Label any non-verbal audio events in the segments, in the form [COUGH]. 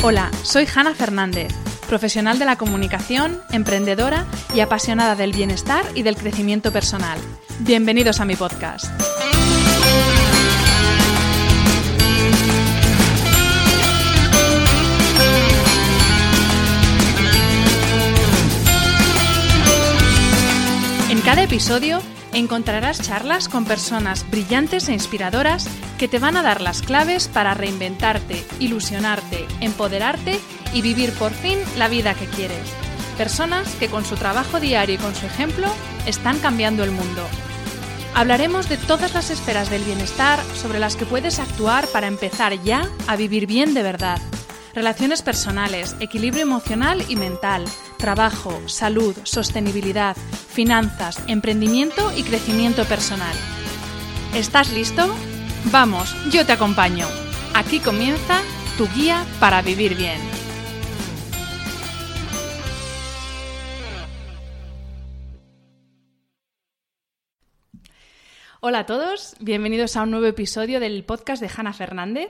Hola, soy Hanna Fernández, profesional de la comunicación, emprendedora y apasionada del bienestar y del crecimiento personal. Bienvenidos a mi podcast. En cada episodio encontrarás charlas con personas brillantes e inspiradoras que te van a dar las claves para reinventarte, ilusionarte, empoderarte y vivir por fin la vida que quieres. Personas que con su trabajo diario y con su ejemplo están cambiando el mundo. Hablaremos de todas las esferas del bienestar sobre las que puedes actuar para empezar ya a vivir bien de verdad. Relaciones personales, equilibrio emocional y mental, trabajo, salud, sostenibilidad, finanzas, emprendimiento y crecimiento personal. ¿Estás listo? Vamos, yo te acompaño. Aquí comienza tu guía para vivir bien. Hola a todos, bienvenidos a un nuevo episodio del podcast de Hanna Fernández.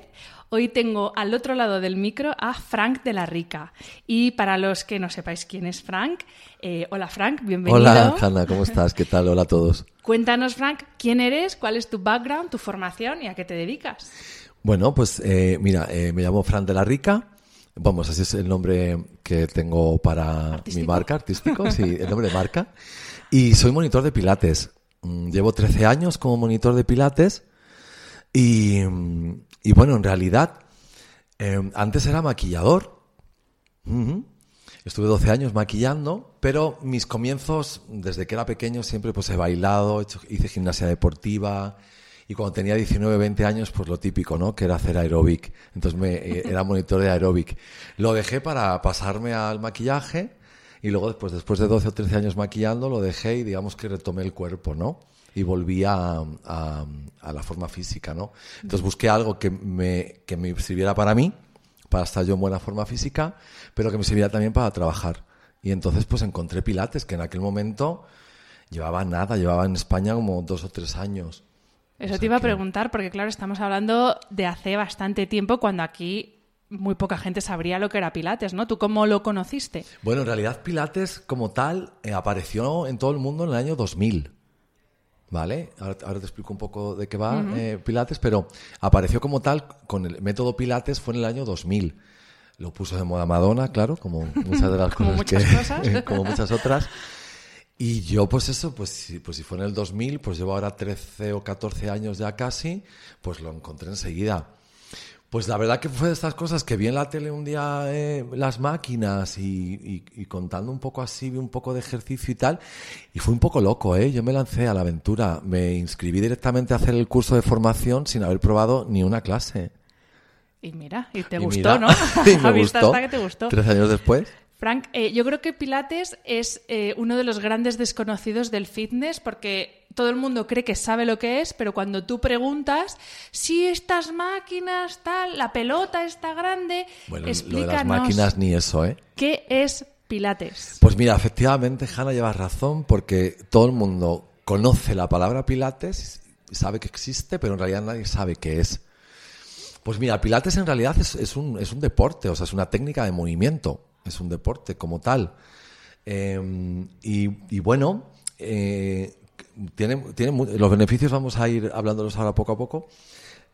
Hoy tengo al otro lado del micro a Frank de la Rica. Y para los que no sepáis quién es Frank, eh, hola Frank, bienvenido. Hola Hanna, ¿cómo estás? ¿Qué tal? Hola a todos. Cuéntanos Frank, ¿quién eres? ¿Cuál es tu background, tu formación y a qué te dedicas? Bueno, pues eh, mira, eh, me llamo Frank de la Rica. Vamos, así es el nombre que tengo para ¿Artístico? mi marca, artístico, sí, el nombre de marca. Y soy monitor de pilates. Mm, Llevo 13 años como monitor de pilates y, mm, y bueno, en realidad, eh, antes era maquillador. Estuve 12 años maquillando, pero mis comienzos, desde que era pequeño, siempre pues he bailado, hice gimnasia deportiva y cuando tenía 19, 20 años, pues lo típico, ¿no? Que era hacer aeróbic. Entonces me, eh, era monitor de aeróbic. Lo dejé para pasarme al maquillaje y luego después, después de 12 o 13 años maquillando, lo dejé y digamos que retomé el cuerpo, ¿no? Y volví a, a- a la forma física, ¿no? Entonces busqué algo que me, que me sirviera para mí, para estar yo en buena forma física, pero que me sirviera también para trabajar. Y entonces pues encontré Pilates, que en aquel momento llevaba nada, llevaba en España como dos o tres años. Eso O sea te iba a preguntar, porque claro, estamos hablando de hace bastante tiempo cuando aquí muy poca gente sabría lo que era Pilates, ¿no? ¿Tú cómo lo conociste? Bueno, en realidad Pilates como tal eh, apareció en todo el mundo en el año 2000. ¿Vale? Ahora, ahora te explico un poco de qué va eh, Pilates, pero apareció como tal con el método Pilates fue en el año 2000. Lo puso de moda Madonna, claro, como muchas de las [LAUGHS] Como cosas que, cosas. [LAUGHS] como muchas otras. Y yo, pues eso, pues si, pues si fue en el 2000, pues llevo ahora 13 o 14 años ya casi, pues lo encontré enseguida. Pues la verdad que fue de estas cosas que vi en la tele un día eh, las máquinas y, y- y contando un poco así, vi un poco de ejercicio y tal, y fue un poco loco, ¿eh? Yo me lancé a la aventura, me inscribí directamente a hacer el curso de formación sin haber probado ni una clase. Y mira, y te Y gustó, mira, ¿no? [LAUGHS] y me [LAUGHS] A vista gustó. hasta que te gustó. Tres años después. Frank, eh, yo creo que Pilates es eh, uno de los grandes desconocidos del fitness porque todo el mundo cree que sabe lo que es, pero cuando tú preguntas si estas máquinas, tal, la pelota está grande, Bueno, lo de explícanos las máquinas ni eso, ¿eh? qué es Pilates. Pues mira, efectivamente, Hanna, llevas razón, porque todo el mundo conoce la palabra Pilates, sabe que existe, pero en realidad nadie sabe qué es. Pues mira, Pilates en realidad es, es un, es un deporte, o sea, es una técnica de movimiento, es un deporte como tal. Eh, y, y bueno, eh, tiene, tiene los beneficios vamos a ir hablándolos ahora poco a poco.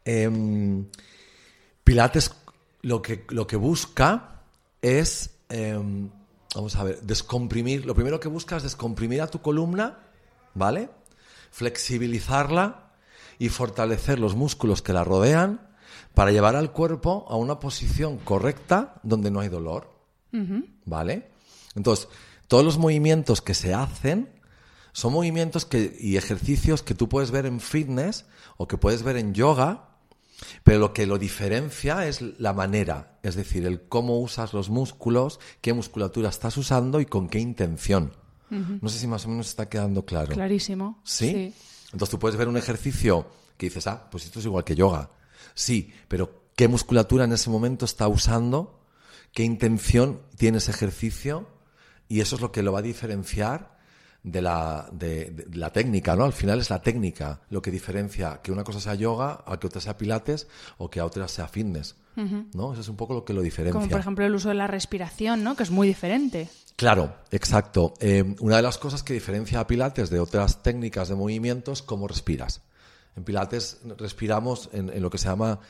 Eh, Pilates lo que, lo que busca es, eh, vamos a ver, descomprimir. Lo primero que busca es descomprimir a tu columna, ¿vale? Flexibilizarla y fortalecer los músculos que la rodean para llevar al cuerpo a una posición correcta donde no hay dolor, ¿vale? Entonces, todos los movimientos que se hacen son movimientos que, y ejercicios que tú puedes ver en fitness o que puedes ver en yoga, pero lo que lo diferencia es la manera, es decir, el cómo usas los músculos, qué musculatura estás usando y con qué intención. No sé si más o menos está quedando claro. Clarísimo. ¿Sí? Entonces tú puedes ver un ejercicio que dices, ah, pues esto es igual que yoga. Sí, pero ¿qué musculatura en ese momento está usando? ¿Qué intención tiene ese ejercicio? Y eso es lo que lo va a diferenciar de la, de, de la técnica, ¿no? Al final es la técnica lo que diferencia que una cosa sea yoga, a que otra sea pilates o que a otra sea fitness, ¿no? Eso es un poco lo que lo diferencia. Como por ejemplo el uso de la respiración, ¿no? Que es muy diferente. Claro, exacto. Eh, una de las cosas que diferencia a Pilates de otras técnicas de movimiento es cómo respiras. En Pilates respiramos en, en lo que se llama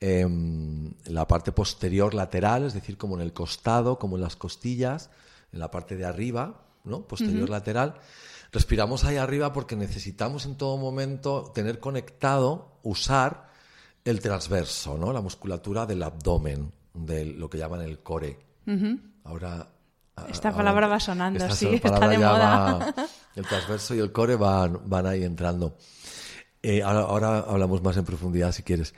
em, la parte posterior lateral, es decir, como en el costado, como en las costillas, en la parte de arriba, ¿no? Posterior lateral. Respiramos ahí arriba porque necesitamos en todo momento tener conectado, usar el transverso, ¿no? La musculatura del abdomen, de lo que llaman el core. Ahora Esta ahora- palabra va sonando, esta sí, [LAUGHS] está de moda. va- el transverso y el core van, van ahí entrando. Eh, ahora, ahora hablamos más en profundidad si quieres.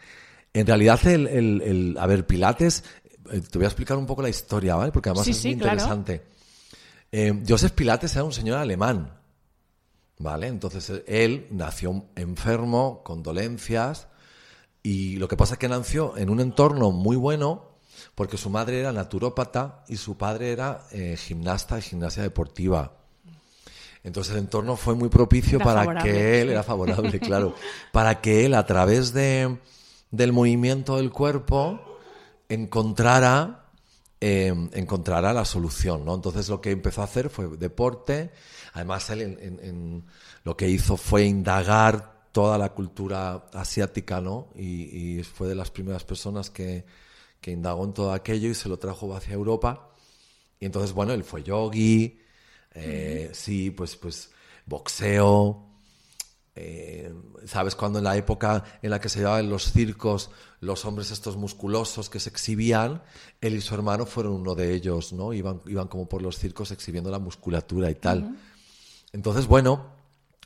En realidad, el, el- el- a ver, Pilates, eh, te voy a explicar un poco la historia, ¿vale? Porque además Sí, es sí, muy claro. Eh, Joseph Pilates era un señor alemán, ¿vale? Entonces él, nació enfermo, con dolencias, y lo que pasa es que nació en un entorno muy bueno, porque su madre era naturópata y su padre era eh, gimnasta de gimnasia deportiva. Entonces el entorno fue muy propicio Era para favorable, que él, era favorable, claro, [LAUGHS] para que él a través de, del movimiento del cuerpo encontrara, eh, encontrara la solución, ¿no? Entonces lo que empezó a hacer fue deporte, además él en- en- en- lo que hizo fue indagar toda la cultura asiática, ¿no? Y, y fue de las primeras personas que, que indagó en todo aquello y se lo trajo hacia Europa. Y entonces, bueno, él fue yogi, eh, sí, pues, pues boxeo, eh, ¿Sabes? Cuando en la época en la que se llevaban los circos, los hombres estos musculosos que se exhibían, él y su hermano fueron uno de ellos, ¿no? Iban, iban como por los circos exhibiendo la musculatura y tal. Entonces, bueno,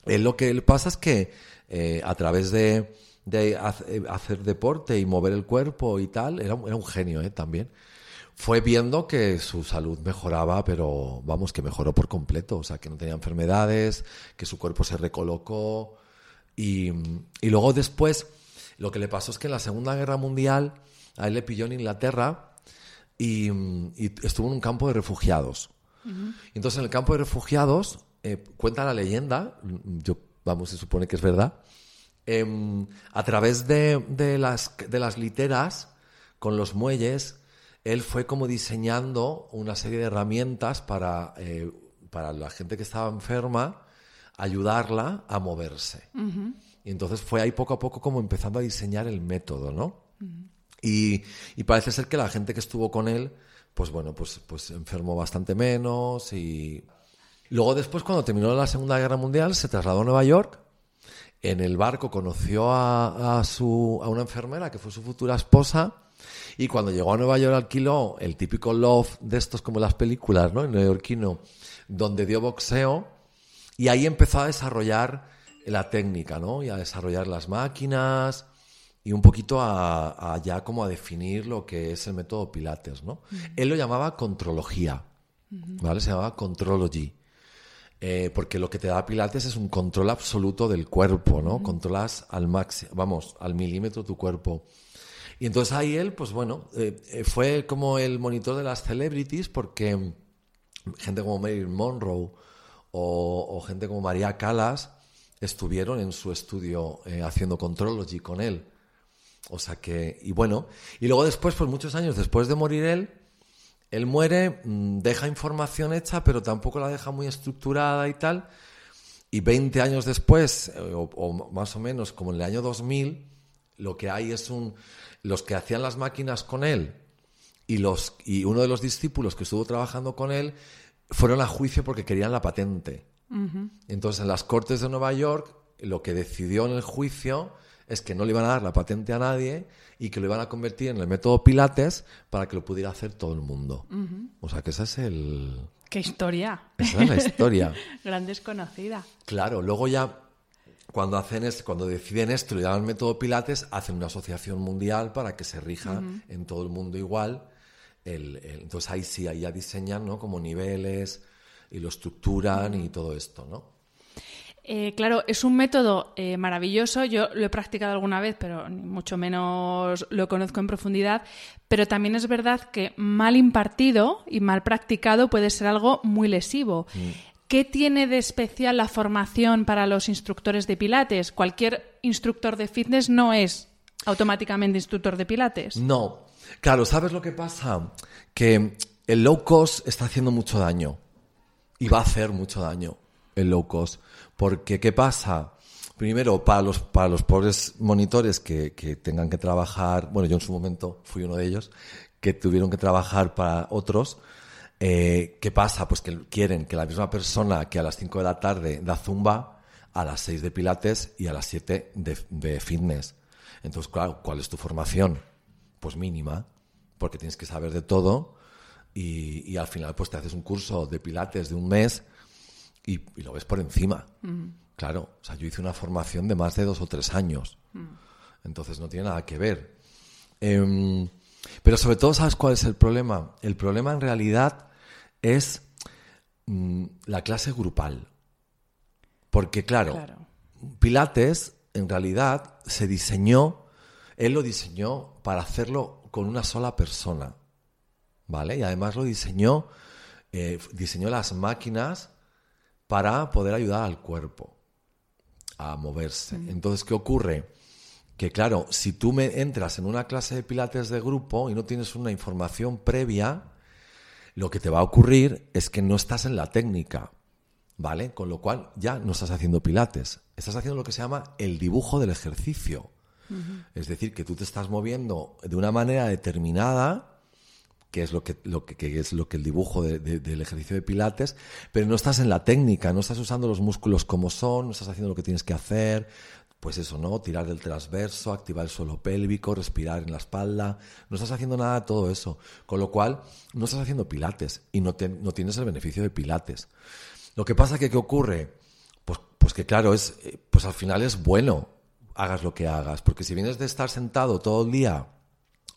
él lo que le pasa es que eh, a través de, eh, hacer deporte y mover el cuerpo y tal, era, un- era un genio ¿eh? también. Fue viendo que su salud mejoraba, pero vamos, que mejoró por completo. O sea, que no tenía enfermedades, que su cuerpo se recolocó. Y, y luego después, lo que le pasó es que en la Segunda Guerra Mundial, a él le pilló en Inglaterra y, y estuvo en un campo de refugiados. Y entonces en el campo de refugiados, eh, cuenta la leyenda, yo, vamos, se supone que es verdad, em, a través de, de las, de las literas, con los muelles, él fue como diseñando una serie de herramientas para, eh, para la gente que estaba enferma, ayudarla a moverse. Y entonces fue ahí poco a poco como empezando a diseñar el método, ¿no? Y, y parece ser que la gente que estuvo con él, pues bueno, pues, pues enfermó bastante menos y... Luego después, cuando terminó la Segunda Guerra Mundial, se trasladó a Nueva York. En el barco conoció a, a su, a una enfermera que fue su futura esposa. Y cuando llegó a Nueva York alquiló el típico loft de estos como las películas, ¿no? El neoyorquino, donde dio boxeo. Y ahí empezó a desarrollar la técnica, ¿no? Y a desarrollar las máquinas y un poquito a, a ya como a definir lo que es el método Pilates, ¿no? Él lo llamaba contrología, ¿vale? Se llamaba contrology. Eh, porque lo que te da Pilates es un control absoluto del cuerpo, ¿no? Controlas al máximo, vamos, al milímetro tu cuerpo. Y entonces ahí él, pues bueno, eh, eh, fue como el monitor de las celebrities porque gente como Marilyn Monroe o, gente como María Calas estuvieron en su estudio eh, haciendo contrology con él. O sea que, y bueno, y luego después, pues muchos años después de morir él, él muere, mm, deja información hecha, pero tampoco la deja muy estructurada y tal. Y 20 años después, eh, o, o más o menos como en el año 2000, lo que hay es un... Los que hacían las máquinas con él y, los, y uno de los discípulos que estuvo trabajando con él fueron a juicio porque querían la patente. Entonces, en las Cortes de Nueva York, lo que decidió en el juicio es que no le iban a dar la patente a nadie y que lo iban a convertir en el método Pilates para que lo pudiera hacer todo el mundo. O sea, que ese es el, ¡Qué historia! Esa es la historia. [LAUGHS] Gran desconocida. Claro, luego ya cuando hacen es, cuando deciden esto y le llaman método Pilates, hacen una asociación mundial para que se rija en todo el mundo igual. El, el- entonces ahí sí, ahí ya diseñan ¿no? como niveles y lo estructuran y todo esto, ¿no? Eh, claro, es un método eh, maravilloso. Yo lo he practicado alguna vez, pero mucho menos lo conozco en profundidad. Pero también es verdad que mal impartido y mal practicado puede ser algo muy lesivo. ¿Qué tiene de especial la formación para los instructores de Pilates? Cualquier instructor de fitness no es automáticamente instructor de Pilates. No, claro, ¿sabes lo que pasa? Que el low cost está haciendo mucho daño y va a hacer mucho daño el low cost. Porque, ¿qué pasa? Primero, para los, para los pobres monitores que, que tengan que trabajar, bueno, yo en su momento fui uno de ellos, que tuvieron que trabajar para otros, eh, ¿qué pasa? Pues que quieren que la misma persona que a las 5 de la tarde da zumba, a las 6 de pilates y a las 7 de, de fitness. Entonces, claro, ¿cuál es tu formación? Pues mínima, porque tienes que saber de todo y, y al final pues te haces un curso de pilates de un mes y, y lo ves por encima. Claro, o sea, yo hice una formación de más de dos o tres años. Entonces no tiene nada que ver. Em, pero sobre todo, ¿sabes cuál es el problema? El problema en realidad es mm, la clase grupal. Porque claro, Claro. Pilates en realidad se diseñó, él lo diseñó para hacerlo con una sola persona. ¿Vale? Y además lo diseñó, eh, diseñó las máquinas para poder ayudar al cuerpo a moverse. Entonces, ¿qué ocurre? Que claro, si tú me entras en una clase de pilates de grupo y no tienes una información previa, lo que te va a ocurrir es que no estás en la técnica, ¿vale? Con lo cual ya no estás haciendo pilates, estás haciendo lo que se llama el dibujo del ejercicio. Es decir, que tú te estás moviendo de una manera determinada, que es lo que, lo que, que es lo que el dibujo de- de- del ejercicio de pilates, pero no estás en la técnica, no estás usando los músculos como son, no estás haciendo lo que tienes que hacer, pues eso, ¿no? Tirar del transverso, activar el suelo pélvico, respirar en la espalda, no estás haciendo nada de todo eso, con lo cual no estás haciendo pilates y no, te- no tienes el beneficio de pilates. Lo que pasa que, ¿qué ocurre? Pues, pues que claro, es, eh, pues al final es bueno hagas lo que hagas, porque si vienes de estar sentado todo el día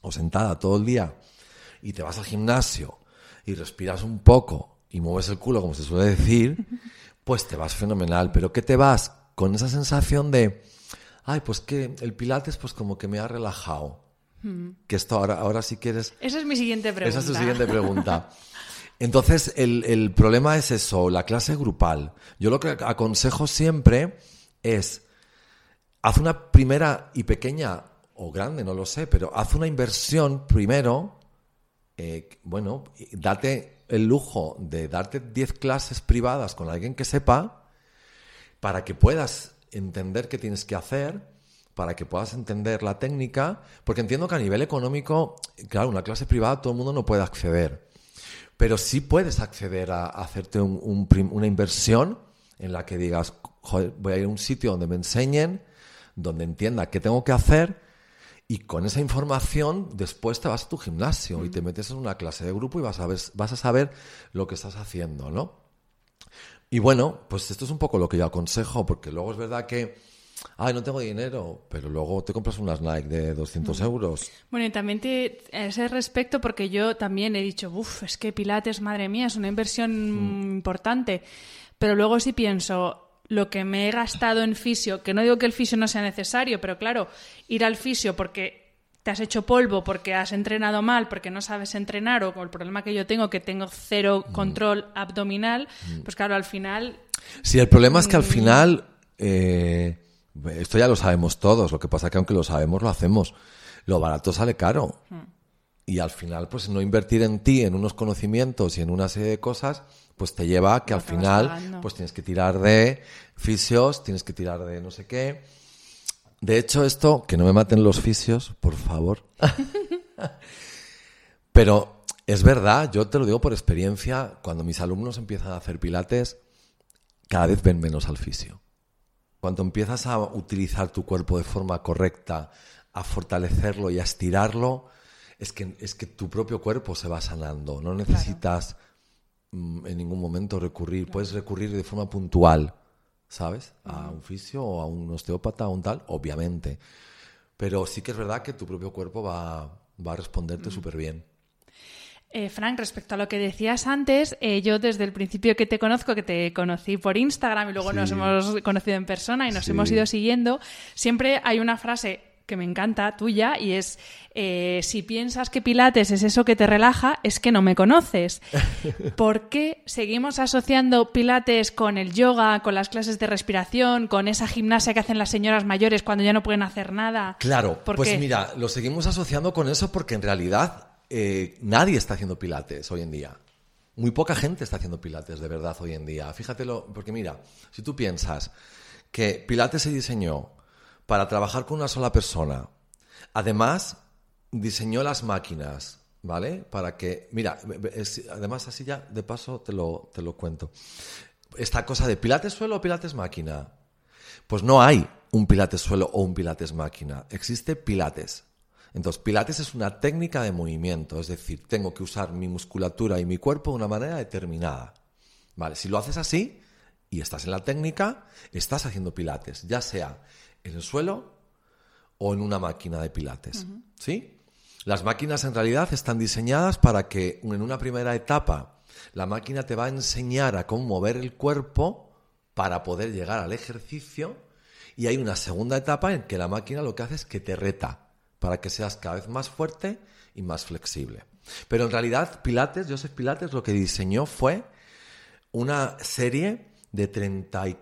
o sentada todo el día y te vas al gimnasio y respiras un poco y mueves el culo, como se suele decir, [LAUGHS] pues te vas fenomenal. Pero ¿qué te vas? Con esa sensación de, ay, pues que el pilates pues como que me ha relajado. Que esto ahora, ahora si quieres... Esa es mi siguiente pregunta. Esa es tu siguiente pregunta. [LAUGHS] Entonces, el, el problema es eso, la clase grupal. Yo lo que aconsejo siempre es, haz una primera y pequeña, o grande, no lo sé, pero haz una inversión primero, eh, bueno, date el lujo de darte 10 clases privadas con alguien que sepa, para que puedas entender qué tienes que hacer, para que puedas entender la técnica, porque entiendo que a nivel económico, claro, una clase privada todo el mundo no puede acceder, pero sí puedes acceder a, hacerte un- una inversión en la que digas, "Joder, voy a ir a un sitio donde me enseñen, donde entienda qué tengo que hacer, y con esa información después te vas a tu gimnasio y te metes en una clase de grupo y vas a, ver, vas a saber lo que estás haciendo, ¿no? Y bueno, pues esto es un poco lo que yo aconsejo, porque luego es verdad que, ay, no tengo dinero, pero luego te compras unas Nike de 200 euros. Bueno, y también te, a ese respecto, porque yo también he dicho, uff, es que Pilates, madre mía, es una inversión Mm. importante. Pero luego sí pienso, lo que me he gastado en fisio, que no digo que el fisio no sea necesario, pero claro, ir al fisio porque te has hecho polvo, porque has entrenado mal, porque no sabes entrenar, o con el problema que yo tengo, que tengo cero Mm. control abdominal, pues claro, al final Sí, el problema es que al final, eh, esto ya lo sabemos todos, lo que pasa que aunque lo sabemos, lo hacemos. Lo barato sale caro. Y al final, pues no invertir en ti, en unos conocimientos y en una serie de cosas, pues te lleva a que al final, pagando. pues tienes que tirar de fisios, tienes que tirar de no sé qué. De hecho, esto, que no me maten los fisios, por favor. [LAUGHS] Pero es verdad, yo te lo digo por experiencia, cuando mis alumnos empiezan a hacer pilates, cada vez ven menos al fisio. Cuando empiezas a utilizar tu cuerpo de forma correcta, a fortalecerlo y a estirarlo, es que, es que tu propio cuerpo se va sanando. No necesitas mm, en ningún momento recurrir. Puedes recurrir de forma puntual, ¿sabes? A un fisio o a un osteópata o un tal, obviamente. Pero sí que es verdad que tu propio cuerpo va, va a responderte súper bien. Eh, Frank, respecto a lo que decías antes, eh, yo desde el principio que te conozco, que te conocí por Instagram y luego Sí. nos hemos conocido en persona y nos Sí. hemos ido siguiendo, siempre hay una frase que me encanta tuya y es eh, si piensas que Pilates es eso que te relaja, es que no me conoces. [LAUGHS] ¿Por qué seguimos asociando Pilates con el yoga, con las clases de respiración, con esa gimnasia que hacen las señoras mayores cuando ya no pueden hacer nada? Claro, ¿Por pues qué? mira, lo seguimos asociando con eso porque en realidad eh, nadie está haciendo pilates hoy en día. Muy poca gente está haciendo pilates de verdad hoy en día. Fíjatelo, porque mira, si tú piensas que pilates se diseñó para trabajar con una sola persona, además diseñó las máquinas, ¿vale? Para que, mira, además así ya de paso te lo, te lo cuento. Esta cosa de pilates suelo o pilates máquina. Pues no hay un pilates suelo o un pilates máquina. Existe pilates. Entonces, pilates es una técnica de movimiento, es decir, tengo que usar mi musculatura y mi cuerpo de una manera determinada. Vale, si lo haces así y estás en la técnica, estás haciendo pilates, ya sea en el suelo o en una máquina de pilates. ¿Sí? Las máquinas en realidad están diseñadas para que en una primera etapa la máquina te va a enseñar a cómo mover el cuerpo para poder llegar al ejercicio y hay una segunda etapa en que la máquina lo que hace es que te reta para que seas cada vez más fuerte y más flexible. Pero en realidad Pilates, Joseph Pilates lo que diseñó fue una serie de 30 y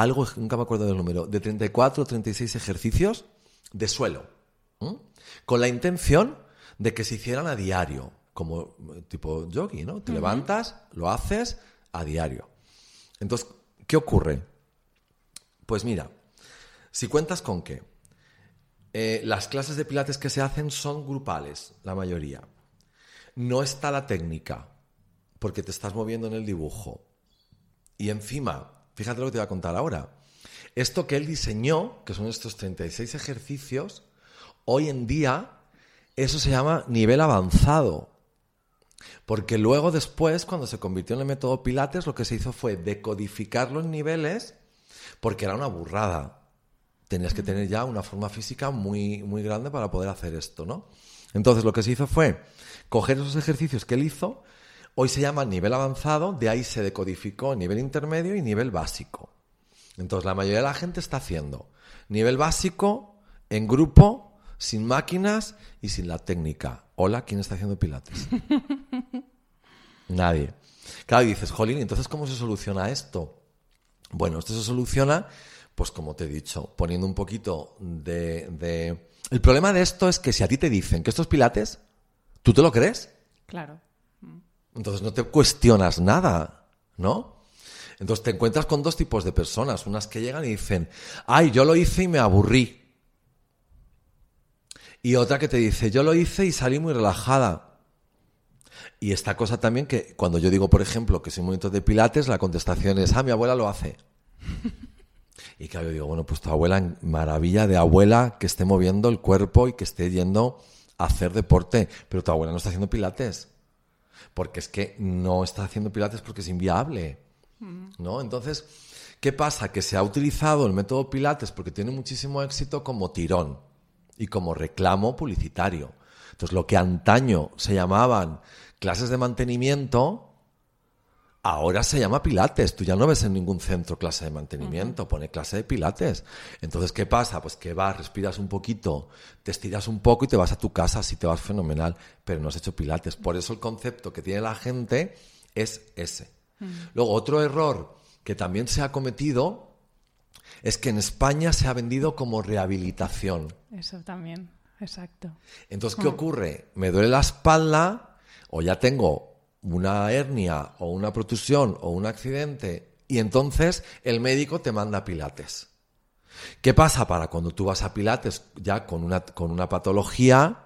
algo, nunca me acuerdo del número, de 34 o 36 ejercicios de suelo, ¿m? con la intención de que se hicieran a diario, como eh, tipo yogi, ¿no? Te levantas, lo haces a diario. Entonces, ¿qué ocurre? Pues mira, si cuentas con que eh, las clases de pilates que se hacen son grupales, la mayoría. No está la técnica, porque te estás moviendo en el dibujo. Y encima, fíjate lo que te voy a contar ahora. Esto que él diseñó, que son estos 36 ejercicios, hoy en día eso se llama nivel avanzado. Porque luego después, cuando se convirtió en el método Pilates, lo que se hizo fue decodificarlo en niveles porque era una burrada. Tenías que tener ya una forma física muy, muy grande para poder hacer esto, ¿no? Entonces lo que se hizo fue coger esos ejercicios que él hizo, hoy se llama nivel avanzado, de ahí se decodificó nivel intermedio y nivel básico. Entonces la mayoría de la gente está haciendo nivel básico en grupo, sin máquinas y sin la técnica. Hola, ¿quién está haciendo pilates? [LAUGHS] Nadie. Claro, y dices, jolín, entonces ¿cómo se soluciona esto? Bueno, esto se soluciona, pues como te he dicho, poniendo un poquito de, de... El problema de esto es que si a ti te dicen que esto es pilates, ¿tú te lo crees? Claro. Entonces no te cuestionas nada, ¿no? Entonces te encuentras con dos tipos de personas, unas que llegan y dicen, ay, yo lo hice y me aburrí. Y otra que te dice, yo lo hice y salí muy relajada. Y esta cosa también que cuando yo digo, por ejemplo, que soy monitor de pilates, la contestación es, ah, mi abuela lo hace. [LAUGHS] Y claro, yo digo, bueno, pues tu abuela, maravilla de abuela que esté moviendo el cuerpo y que esté yendo a hacer deporte, pero tu abuela no está haciendo pilates porque es que no está haciendo pilates porque es inviable. ¿No? Entonces, ¿qué pasa? Que se ha utilizado el método pilates porque tiene muchísimo éxito como tirón y como reclamo publicitario. Entonces, lo que antaño se llamaban clases de mantenimiento, ahora se llama pilates. Tú ya no ves en ningún centro clase de mantenimiento, pone clase de pilates. Entonces, ¿qué pasa? Pues que vas, respiras un poquito, te estiras un poco y te vas a tu casa, así te vas fenomenal, pero no has hecho pilates. Por eso el concepto que tiene la gente es ese. Luego, otro error que también se ha cometido es que en España se ha vendido como rehabilitación. Eso también, exacto. Entonces, ¿qué ocurre? Me duele la espalda o ya tengo una hernia o una protusión o un accidente y entonces el médico te manda a pilates. ¿Qué pasa para cuando tú vas a pilates ya con una, con una patología?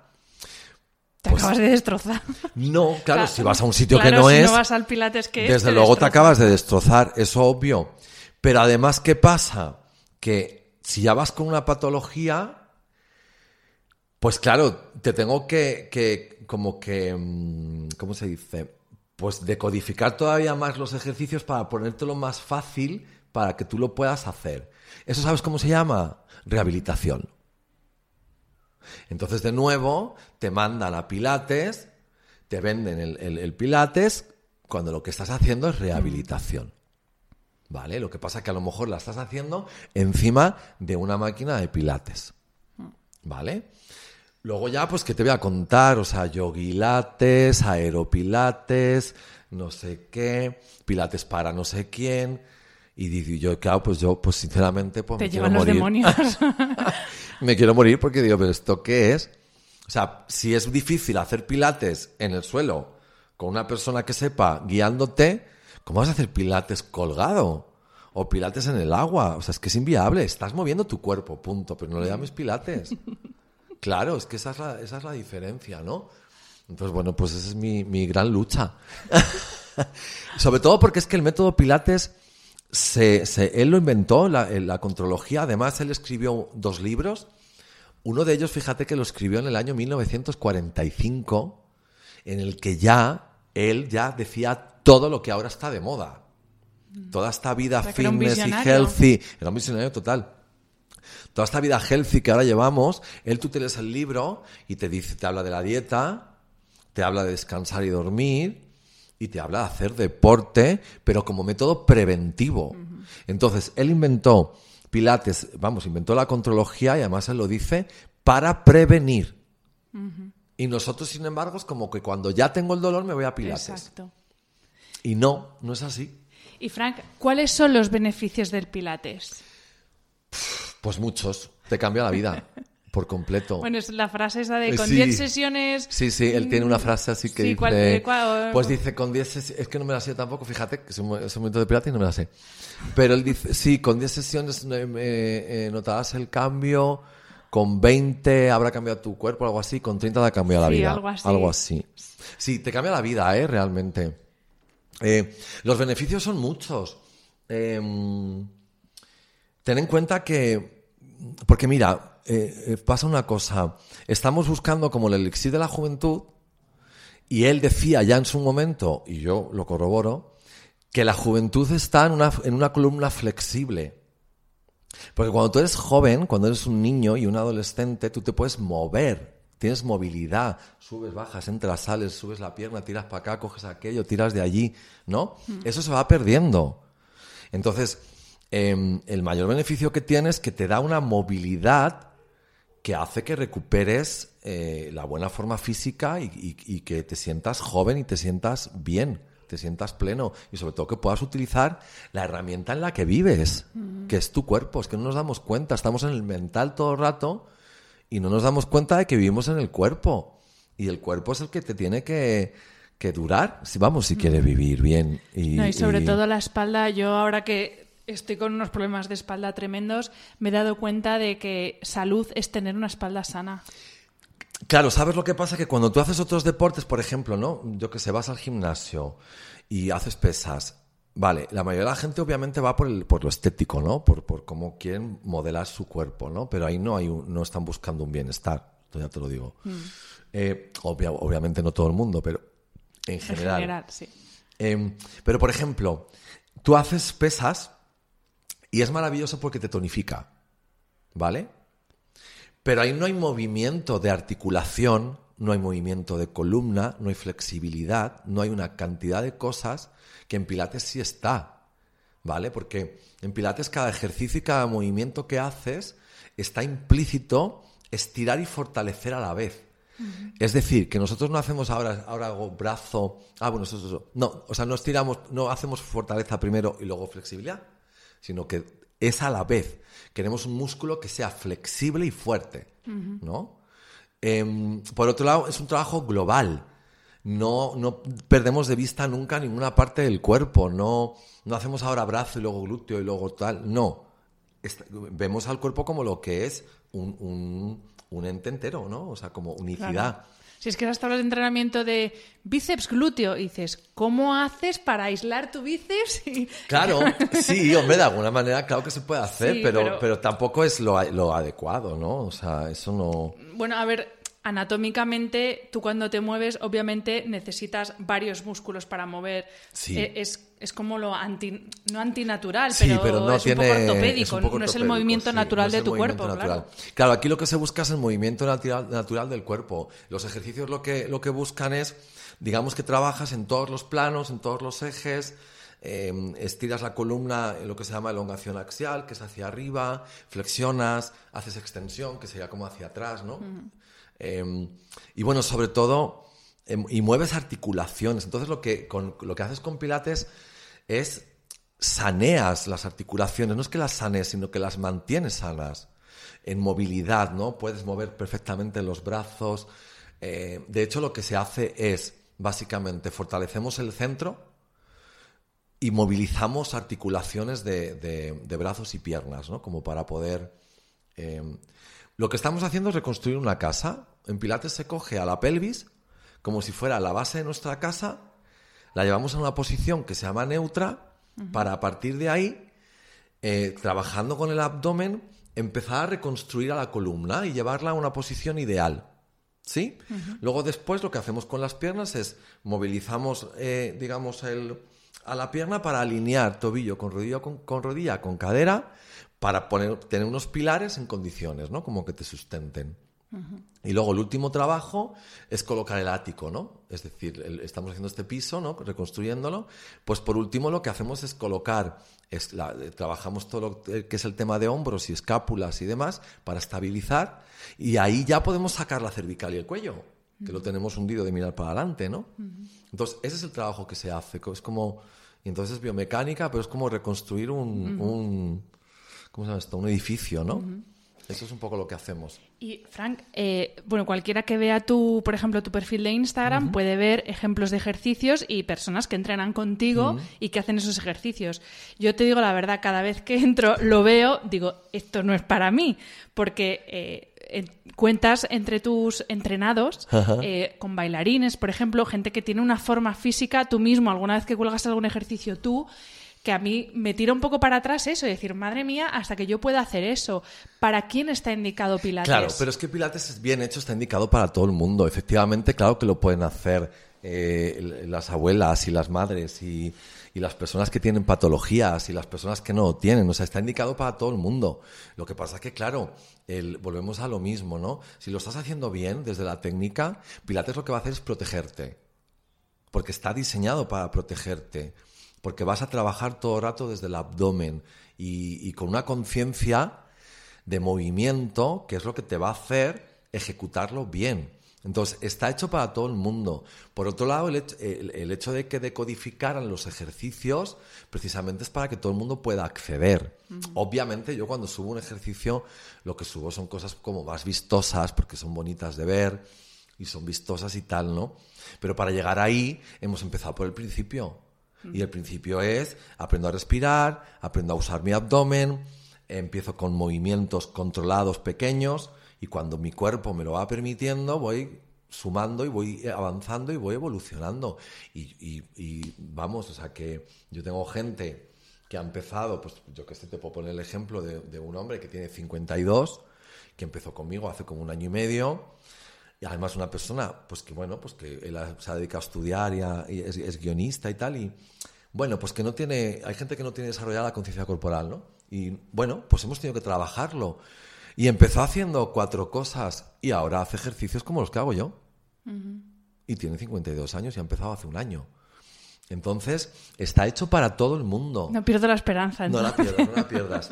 Te Pues- acabas de destrozar. No, claro, Claro, si vas a un sitio claro, que no si es, no vas al pilates que es, desde te luego te acabas de destrozar, eso obvio. Pero además, ¿qué pasa? Que si ya vas con una patología, pues claro, te tengo que, que como que, mm, ¿cómo se dice? Pues decodificar todavía más los ejercicios para ponértelo más fácil para que tú lo puedas hacer. ¿Eso sabes cómo se llama? Rehabilitación. Entonces, de nuevo, te mandan a Pilates, te venden el, el Pilates, cuando lo que estás haciendo es rehabilitación. ¿Vale? Lo que pasa es que a lo mejor la estás haciendo encima de una máquina de Pilates. ¿Vale? Luego ya, pues, que te voy a contar? O sea, yoguilates, aeropilates, no sé qué, pilates para no sé quién. Y yo, claro, pues yo, pues sinceramente, pues te me llevan quiero los morir. demonios. [LAUGHS] me quiero morir porque digo, pero ¿esto qué es? O sea, si es difícil hacer pilates en el suelo con una persona que sepa guiándote, ¿cómo vas a hacer pilates colgado? O pilates en el agua. O sea, es que es inviable. Estás moviendo tu cuerpo, punto. Pero no le llames pilates. [LAUGHS] Claro, es que esa es la, esa es la diferencia, ¿no? Entonces, bueno, pues esa es mi, mi gran lucha. [LAUGHS] Sobre todo porque es que el método Pilates, se, se- él lo inventó, la, en la contrología. Además, él escribió dos libros. Uno de ellos, fíjate que lo escribió en el año 1945, en el que ya él ya decía todo lo que ahora está de moda. Toda esta vida O sea, fitness y healthy. Era un visionario total toda esta vida healthy que ahora llevamos, él tú te lees el libro y te dice, te habla de la dieta, te habla de descansar y dormir y te habla de hacer deporte, pero como método preventivo. Entonces, él inventó Pilates, vamos, inventó la contrología y además él lo dice para prevenir. Y nosotros, sin embargo, es como que cuando ya tengo el dolor me voy a Pilates. Exacto. Y no, no es así. Y Frank, ¿cuáles son los beneficios del Pilates? Pues muchos. Te cambia la vida [LAUGHS] por completo. Bueno, es la frase esa de Eh, con sí. 10 sesiones. Sí, sí, él tiene una frase así que Sí, dice... ¿cuál- cuál- pues dice, con 10 sesiones... Es que no me la sé tampoco, fíjate, que es un, es un momento de pilates y no me la sé. Pero él dice, sí, con 10 sesiones eh, eh, notarás el cambio, con 20 habrá cambiado tu cuerpo, algo así, con 30 te ha cambiado la Sí, vida. algo así. Algo así. Sí, te cambia la vida, ¿eh? Realmente. Eh, los beneficios son muchos. Eh, ten en cuenta que porque mira, eh, eh, pasa una cosa. Estamos buscando como el elixir de la juventud y él decía ya en su momento, y yo lo corroboro, que la juventud está en una, en una columna flexible. Porque cuando tú eres joven, cuando eres un niño y un adolescente, tú te puedes mover, tienes movilidad, subes, bajas, entras, sales, subes la pierna, tiras para acá, coges aquello, tiras de allí, ¿no? Eso se va perdiendo. Entonces, em, el mayor beneficio que tienes es que te da una movilidad que hace que recuperes eh, la buena forma física y, y- y que te sientas joven y te sientas bien, te sientas pleno y sobre todo que puedas utilizar la herramienta en la que vives, que es tu cuerpo. Es que no nos damos cuenta, estamos en el mental todo el rato y no nos damos cuenta de que vivimos en el cuerpo. Y el cuerpo es el que te tiene que, que durar, si vamos, si quieres vivir bien. Y, No, y sobre y- todo la espalda, yo ahora que estoy con unos problemas de espalda tremendos, me he dado cuenta de que salud es tener una espalda sana. Claro, ¿sabes lo que pasa? Que cuando tú haces otros deportes, por ejemplo, ¿no? Yo que sé, vas al gimnasio y haces pesas. Vale, la mayoría de la gente obviamente va por, el, por lo estético, ¿no? Por, por cómo quieren modelar su cuerpo, ¿no? Pero ahí no, hay un- no están buscando un bienestar, ya te lo digo. Eh, obvia- obviamente no todo el mundo, pero en En general. general, sí. Eh, pero, por ejemplo, tú haces pesas y es maravilloso porque te tonifica, ¿vale? Pero ahí no hay movimiento de articulación, no hay movimiento de columna, no hay flexibilidad, no hay una cantidad de cosas que en Pilates sí está, ¿vale? Porque en Pilates cada ejercicio y cada movimiento que haces está implícito estirar y fortalecer a la vez. Es decir, que nosotros no hacemos ahora, ahora hago brazo, ah, bueno, eso, eso, eso. No, o sea, no estiramos, no hacemos fortaleza primero y luego flexibilidad, sino que es a la vez. Queremos un músculo que sea flexible y fuerte, ¿no? Em, por otro lado, es un trabajo global. No, no perdemos de vista nunca ninguna parte del cuerpo. No, no hacemos ahora brazo y luego glúteo y luego tal. No. Est- vemos al cuerpo como lo que es un, un, un ente entero, ¿no? O sea, como unicidad. Claro. Si es que has hablado de entrenamiento de bíceps glúteo y dices, ¿cómo haces para aislar tu bíceps? [LAUGHS] Y- Claro, [LAUGHS] sí, hombre, de alguna manera, claro que se puede hacer, Sí, pero, pero- pero... tampoco es lo, lo adecuado, ¿no? O sea, eso no. Bueno, a ver, anatómicamente, tú cuando te mueves, obviamente necesitas varios músculos para mover. Sí. Eh, Es, es como lo anti, no antinatural, Sí, pero, pero no es tiene. un poco ortopédico, es un poco no es el movimiento sí, natural no de tu cuerpo, natural. claro. Claro, aquí lo que se busca es el movimiento natural, natural del cuerpo. Los ejercicios lo que, lo que buscan es, digamos que trabajas en todos los planos, en todos los ejes. eh, estiras la columna en lo que se llama elongación axial, que es hacia arriba, flexionas, haces extensión, que sería como hacia atrás, ¿no? Eh, y bueno, sobre todo, em, y mueves articulaciones. Entonces lo que, con, lo que haces con Pilates es saneas las articulaciones. No es que las sanes, sino que las mantienes sanas. En movilidad, ¿no? Puedes mover perfectamente los brazos. Eh, de hecho, lo que se hace es, básicamente, fortalecemos el centro y movilizamos articulaciones de, de- brazos y piernas, ¿no? Como para poder... eh, lo que estamos haciendo es reconstruir una casa. En Pilates se coge a la pelvis como si fuera la base de nuestra casa, la llevamos a una posición que se llama neutra para a partir de ahí, eh, trabajando con el abdomen, empezar a reconstruir a la columna y llevarla a una posición ideal. ¿Sí? Luego después lo que hacemos con las piernas es movilizamos, eh, digamos, el, a la pierna para alinear tobillo con rodilla con, con rodilla con cadera para poner, tener unos pilares en condiciones, ¿no? Como que te sustenten. Y luego el último trabajo es colocar el ático, ¿no? Es decir, el- estamos haciendo este piso, ¿no? Reconstruyéndolo. Pues por último lo que hacemos es colocar, es la- eh, trabajamos todo lo que es el tema de hombros y escápulas y demás para estabilizar y ahí ya podemos sacar la cervical y el cuello, que lo tenemos hundido de mirar para adelante, ¿no? Entonces ese es el trabajo que se hace, es como, y entonces es biomecánica, pero es como reconstruir un, un ¿cómo se llama esto? Un edificio, ¿no? Eso es un poco lo que hacemos. Y Frank, eh, bueno, cualquiera que vea tu, por ejemplo, tu perfil de Instagram puede ver ejemplos de ejercicios y personas que entrenan contigo y que hacen esos ejercicios. Yo te digo la verdad, cada vez que [LAUGHS] entro lo veo, digo, esto no es para mí, porque eh, en- cuentas entre tus entrenados eh, con bailarines, por ejemplo, gente que tiene una forma física, tú mismo, alguna vez que cuelgas algún ejercicio tú, que a mí me tira un poco para atrás eso, y decir, madre mía, hasta que yo pueda hacer eso. ¿Para quién está indicado Pilates? Claro, pero es que Pilates es bien hecho, está indicado para todo el mundo. Efectivamente, claro que lo pueden hacer eh, las abuelas y las madres y, y las personas que tienen patologías y las personas que no lo tienen. O sea, está indicado para todo el mundo. Lo que pasa es que, claro, volvemos a lo mismo, ¿no? Si lo estás haciendo bien desde la técnica, Pilates lo que va a hacer es protegerte. porque está diseñado para protegerte, porque vas a trabajar todo el rato desde el abdomen y, y con una conciencia de movimiento que es lo que te va a hacer ejecutarlo bien. Entonces, está hecho para todo el mundo. Por otro lado, el hecho, el- el hecho de que decodificaran los ejercicios precisamente es para que todo el mundo pueda acceder. Obviamente, yo cuando subo un ejercicio, lo que subo son cosas como más vistosas, porque son bonitas de ver y son vistosas y tal, ¿no? Pero para llegar ahí, hemos empezado por el principio. Y el principio es, aprendo a respirar, aprendo a usar mi abdomen, empiezo con movimientos controlados pequeños y cuando mi cuerpo me lo va permitiendo voy sumando y voy avanzando y voy evolucionando. Y, vamos, o sea que yo tengo gente que ha empezado, pues yo que sé, te puedo poner el ejemplo de, de un hombre que tiene 52, que empezó conmigo hace como un año y medio. Y además una persona, pues que bueno, pues que él ha- se ha dedicado a estudiar y, a- y es, es guionista y tal, y bueno, pues que no tiene, hay gente que no tiene desarrollada la conciencia corporal, ¿no? Y bueno, pues hemos tenido que trabajarlo. Y empezó haciendo cuatro cosas y ahora hace ejercicios como los que hago yo. Y tiene 52 años y ha empezado hace un año. Entonces, está hecho para todo el mundo. No pierdo la esperanza. No la entonces. pierdas, no la [LAUGHS] pierdas.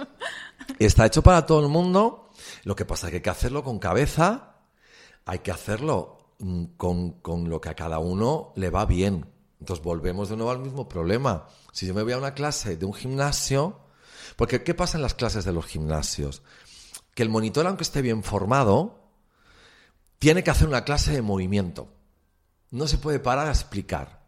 Está hecho para todo el mundo. Lo que pasa es que hay que hacerlo con cabeza, hay que hacerlo mm, con, con lo que a cada uno le va bien. Entonces volvemos de nuevo al mismo problema. Si yo me voy a una clase de un gimnasio, porque ¿qué pasa en las clases de los gimnasios? Que el monitor, aunque esté bien formado, tiene que hacer una clase de movimiento. No se puede parar a explicar,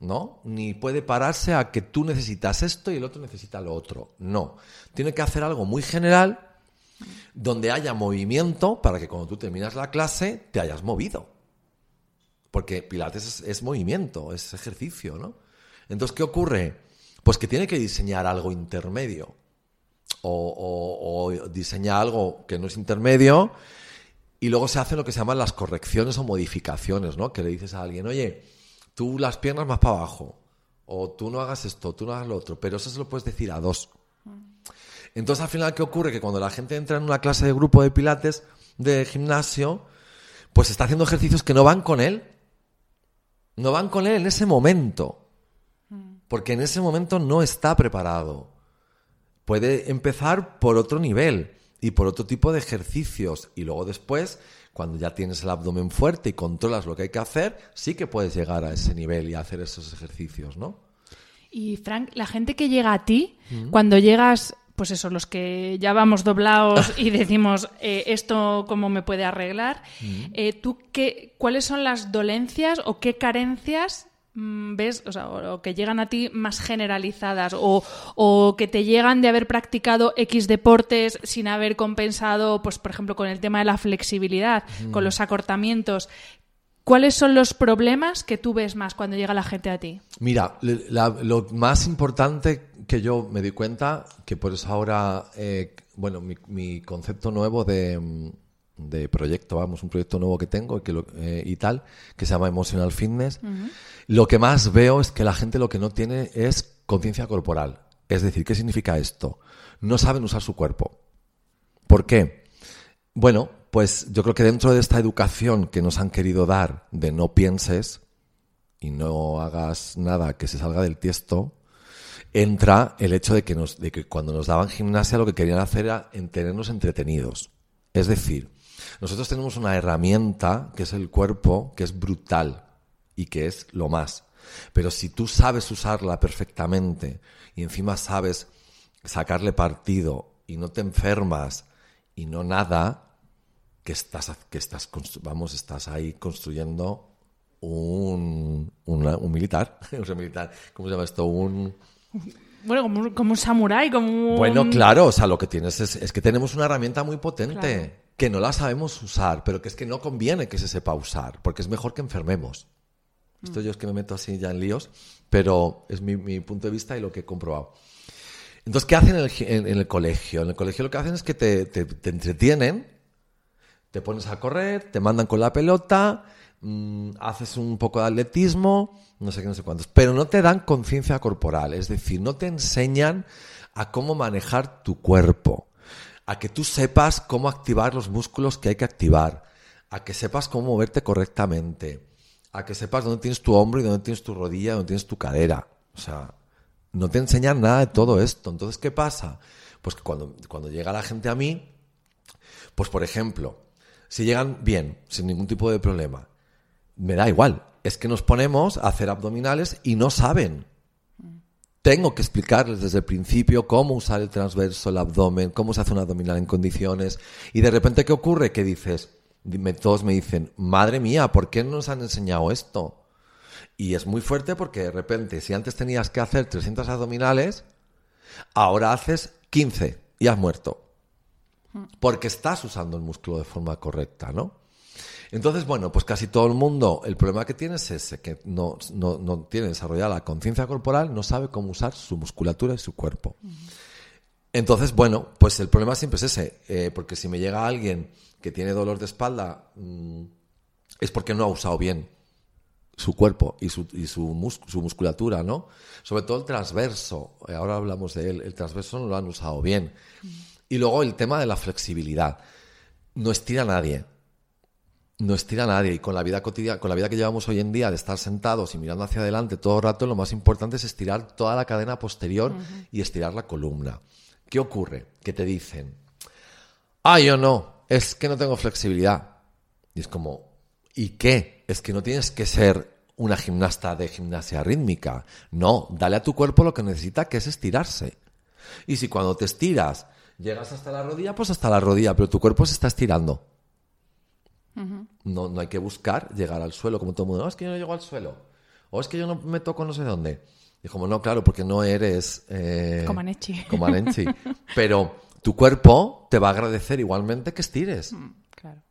¿no? Ni puede pararse a que tú necesitas esto y el otro necesita lo otro. No. Tiene que hacer algo muy general donde haya movimiento para que cuando tú terminas la clase te hayas movido. Porque Pilates es, movimiento, es ejercicio, ¿no? Entonces, ¿qué ocurre? Pues que tiene que diseñar algo intermedio. O, o- diseña algo que no es intermedio Y luego se hacen lo que se llaman las correcciones o modificaciones, ¿no? Que le dices a alguien, oye, tú las piernas más para abajo, o tú no hagas esto, tú no hagas lo otro, pero eso se lo puedes decir a dos. Entonces, al final, ¿qué ocurre? Que cuando la gente entra en una clase de grupo de pilates, de gimnasio, pues está haciendo ejercicios que no van con él. No van con él en ese momento. Porque en ese momento no está preparado. Puede empezar por otro nivel y por otro tipo de ejercicios. Y luego después, cuando ya tienes el abdomen fuerte y controlas lo que hay que hacer, sí que puedes llegar a ese nivel y hacer esos ejercicios, ¿no? Y Frank, la gente que llega a ti, cuando llegas pues eso, los que ya vamos doblados [LAUGHS] y decimos eh, esto cómo me puede arreglar, eh, ¿tú qué, cuáles son las dolencias o qué carencias mm, ves, o, sea, o, que llegan a ti más generalizadas o, o, que te llegan de haber practicado X deportes sin haber compensado, pues por ejemplo, con el tema de la flexibilidad, con los acortamientos? ¿Cuáles son los problemas que tú ves más cuando llega la gente a ti? Mira, la, lo más importante que yo me di cuenta, que por eso ahora, eh, bueno, mi, mi, concepto nuevo de, de, proyecto, vamos, un proyecto nuevo que tengo que lo, eh, y tal, que se llama Emotional Fitness, uh -huh. lo que más veo es que la gente lo que no tiene es conciencia corporal. Es decir, ¿qué significa esto? No saben usar su cuerpo. ¿Por qué? Bueno, pues yo creo que dentro de esta educación que nos han querido dar de no pienses y no hagas nada que se salga del tiesto, entra el hecho de que, nos, de que cuando nos daban gimnasia lo que querían hacer era tenernos entretenidos. Es decir, nosotros tenemos una herramienta que es el cuerpo, que es brutal y que es lo más. Pero si tú sabes usarla perfectamente y encima sabes sacarle partido y no te enfermas y no nada, que estás, que estás, vamos, estás ahí construyendo un, un militar, [LAUGHS] un militar, ¿cómo se llama esto? Un... Bueno, como, como un samurái, como un... Bueno, claro, o sea, lo que tienes es, es que tenemos una herramienta muy potente, claro. que no la sabemos usar, pero que es que no conviene que se sepa usar, porque es mejor que enfermemos. Mm. Esto yo es que me meto así ya en líos, pero es mi, mi punto de vista y lo que he comprobado. Entonces, ¿qué hacen en el, en, en el, colegio? En el colegio lo que hacen es que te, te, te entretienen, te pones a correr, te mandan con la pelota, mmm, haces un poco de atletismo, no sé qué, no sé cuántos, pero no te dan conciencia corporal, es decir, no te enseñan a cómo manejar tu cuerpo, a que tú sepas cómo activar los músculos que hay que activar, a que sepas cómo moverte correctamente, a que sepas dónde tienes tu hombro y dónde tienes tu rodilla, dónde tienes tu cadera. O sea, no te enseñan nada de todo esto. Entonces, ¿qué pasa? Pues que cuando, cuando llega la gente a mí, pues por ejemplo, si llegan bien, sin ningún tipo de problema, me da igual. Es que nos ponemos a hacer abdominales y no saben. Tengo que explicarles desde el principio cómo usar el transverso, el abdomen, cómo se hace un abdominal en condiciones. Y de repente, ¿qué ocurre? Que dices, todos me dicen, madre mía, ¿por qué no nos han enseñado esto? Y es muy fuerte porque de repente, si antes tenías que hacer 300 abdominales, ahora haces 15 y has muerto. Porque estás usando el músculo de forma correcta, ¿no? Entonces, bueno, pues casi todo el mundo, el problema que tiene es ese, que no, no, no tiene desarrollada la conciencia corporal, no sabe cómo usar su musculatura y su cuerpo. Uh -huh. Entonces, bueno, pues el problema siempre es ese, eh, porque si me llega alguien que tiene dolor de espalda, mmm, es porque no ha usado bien su cuerpo y su, y su, mus su, musculatura, ¿no? Sobre todo el transverso, eh, ahora hablamos de él, el transverso no lo han usado bien. Y luego el tema de la flexibilidad. No estira a nadie. No estira a nadie. Y con la vida cotidiana, con la vida que llevamos hoy en día de estar sentados y mirando hacia adelante todo el rato, lo más importante es estirar toda la cadena posterior uh -huh. y estirar la columna. ¿Qué ocurre? Que te dicen, ah, yo no, es que no tengo flexibilidad. Y es como, ¿y qué? Es que no tienes que ser una gimnasta de gimnasia rítmica. No, dale a tu cuerpo lo que necesita, que es estirarse. Y si cuando te estiras llegas hasta la rodilla, pues hasta la rodilla, pero tu cuerpo se está estirando. Uh -huh. no, no hay que buscar llegar al suelo, como todo el mundo, no, es que yo no llego al suelo, o es que yo no me toco no sé dónde. Y como, no, claro, porque no eres... Eh, Comaneci. [LAUGHS] Comaneci. [LAUGHS] pero tu cuerpo te va a agradecer igualmente que estires. Mm, claro.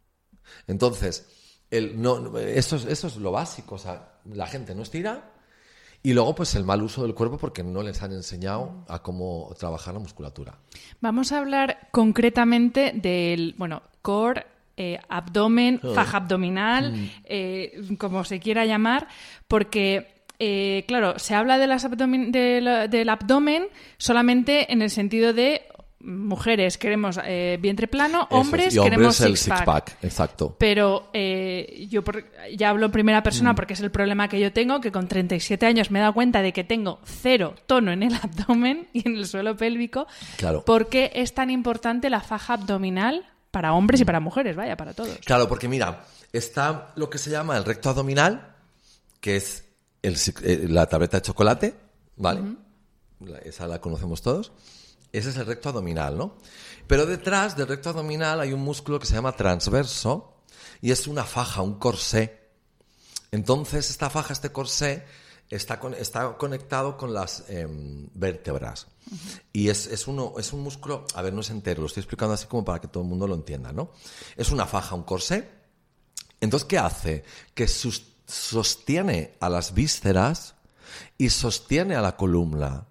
Entonces, el, no, eso, es, eso es lo básico, o sea, la gente no estira, y luego, pues el mal uso del cuerpo porque no les han enseñado a cómo trabajar la musculatura. Vamos a hablar concretamente del, bueno, core, eh, abdomen, Oh. faja abdominal, Mm. eh, como se quiera llamar, porque, eh, claro, se habla de las abdomen- de la- del abdomen solamente en el sentido de mujeres queremos eh, vientre plano, Eso es, hombres, y hombres queremos el six-pack. six-pack, exacto. Pero eh, yo por- ya hablo en primera Mm. persona porque es el problema que yo tengo, que con 37 años me he dado cuenta de que tengo cero tono en el abdomen y en el suelo pélvico. Claro. ¿Por qué es tan importante la faja abdominal para hombres y para mujeres? Vaya, para todos. Claro, porque mira, está lo que se llama el recto abdominal, que es el eh, la tableta de chocolate, ¿vale? Esa la conocemos todos. Ese es el recto abdominal, ¿no? Pero detrás del recto abdominal hay un músculo que se llama transverso y es una faja, un corsé. Entonces, esta faja, este corsé, está, está conectado con las em, vértebras. Y es, es, uno, es un músculo, a ver, no es entero, lo estoy explicando así como para que todo el mundo lo entienda, ¿no? Es una faja, un corsé. Entonces, ¿qué hace? Que sostiene a las vísceras y sostiene a la columna.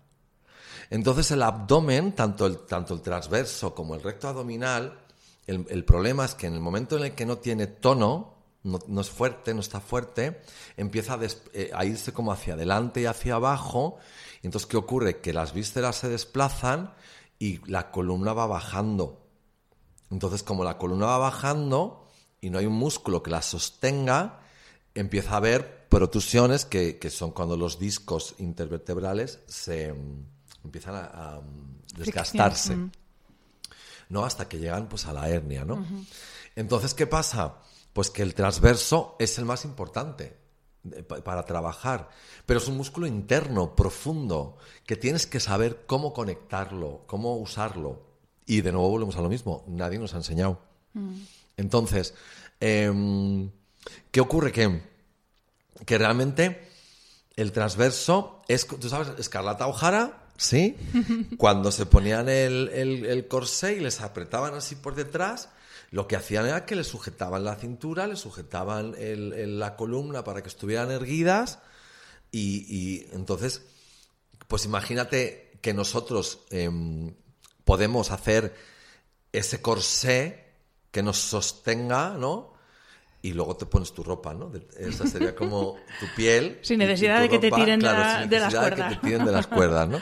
Entonces el abdomen, tanto el, tanto el transverso como el recto abdominal, el, el problema es que en el momento en el que no tiene tono, no, no es fuerte, no está fuerte, empieza a, eh, a irse como hacia adelante y hacia abajo. Y entonces, ¿qué ocurre? Que las vísceras se desplazan y la columna va bajando. Entonces, como la columna va bajando y no hay un músculo que la sostenga, empieza a haber protusiones que, que son cuando los discos intervertebrales se mm, empiezan a, a, mm, desgastarse. mm. ¿no? Hasta que llegan pues a la hernia, ¿no? Entonces, ¿qué pasa? Pues que el transverso es el más importante eh, pa- para trabajar, pero es un músculo interno, profundo, que tienes que saber cómo conectarlo, cómo usarlo. Y de nuevo volvemos a lo mismo, nadie nos ha enseñado. Entonces, em, ¿qué ocurre? Que, que realmente el transverso es, tú sabes, Escarlata O'Hara, ¿sí? [LAUGHS] Cuando se ponían el, el, el corsé y les apretaban así por detrás, lo que hacían era que les sujetaban la cintura, les sujetaban el- el- la columna para que estuvieran erguidas y, y entonces, pues imagínate que nosotros em, podemos hacer ese corsé que nos sostenga, ¿no? Y luego te pones tu ropa, ¿no? Esa sería como tu piel. [LAUGHS] Sin necesidad de que te tiren de las necesidad cuerdas. [LAUGHS] que te tiren de las cuerdas, ¿no?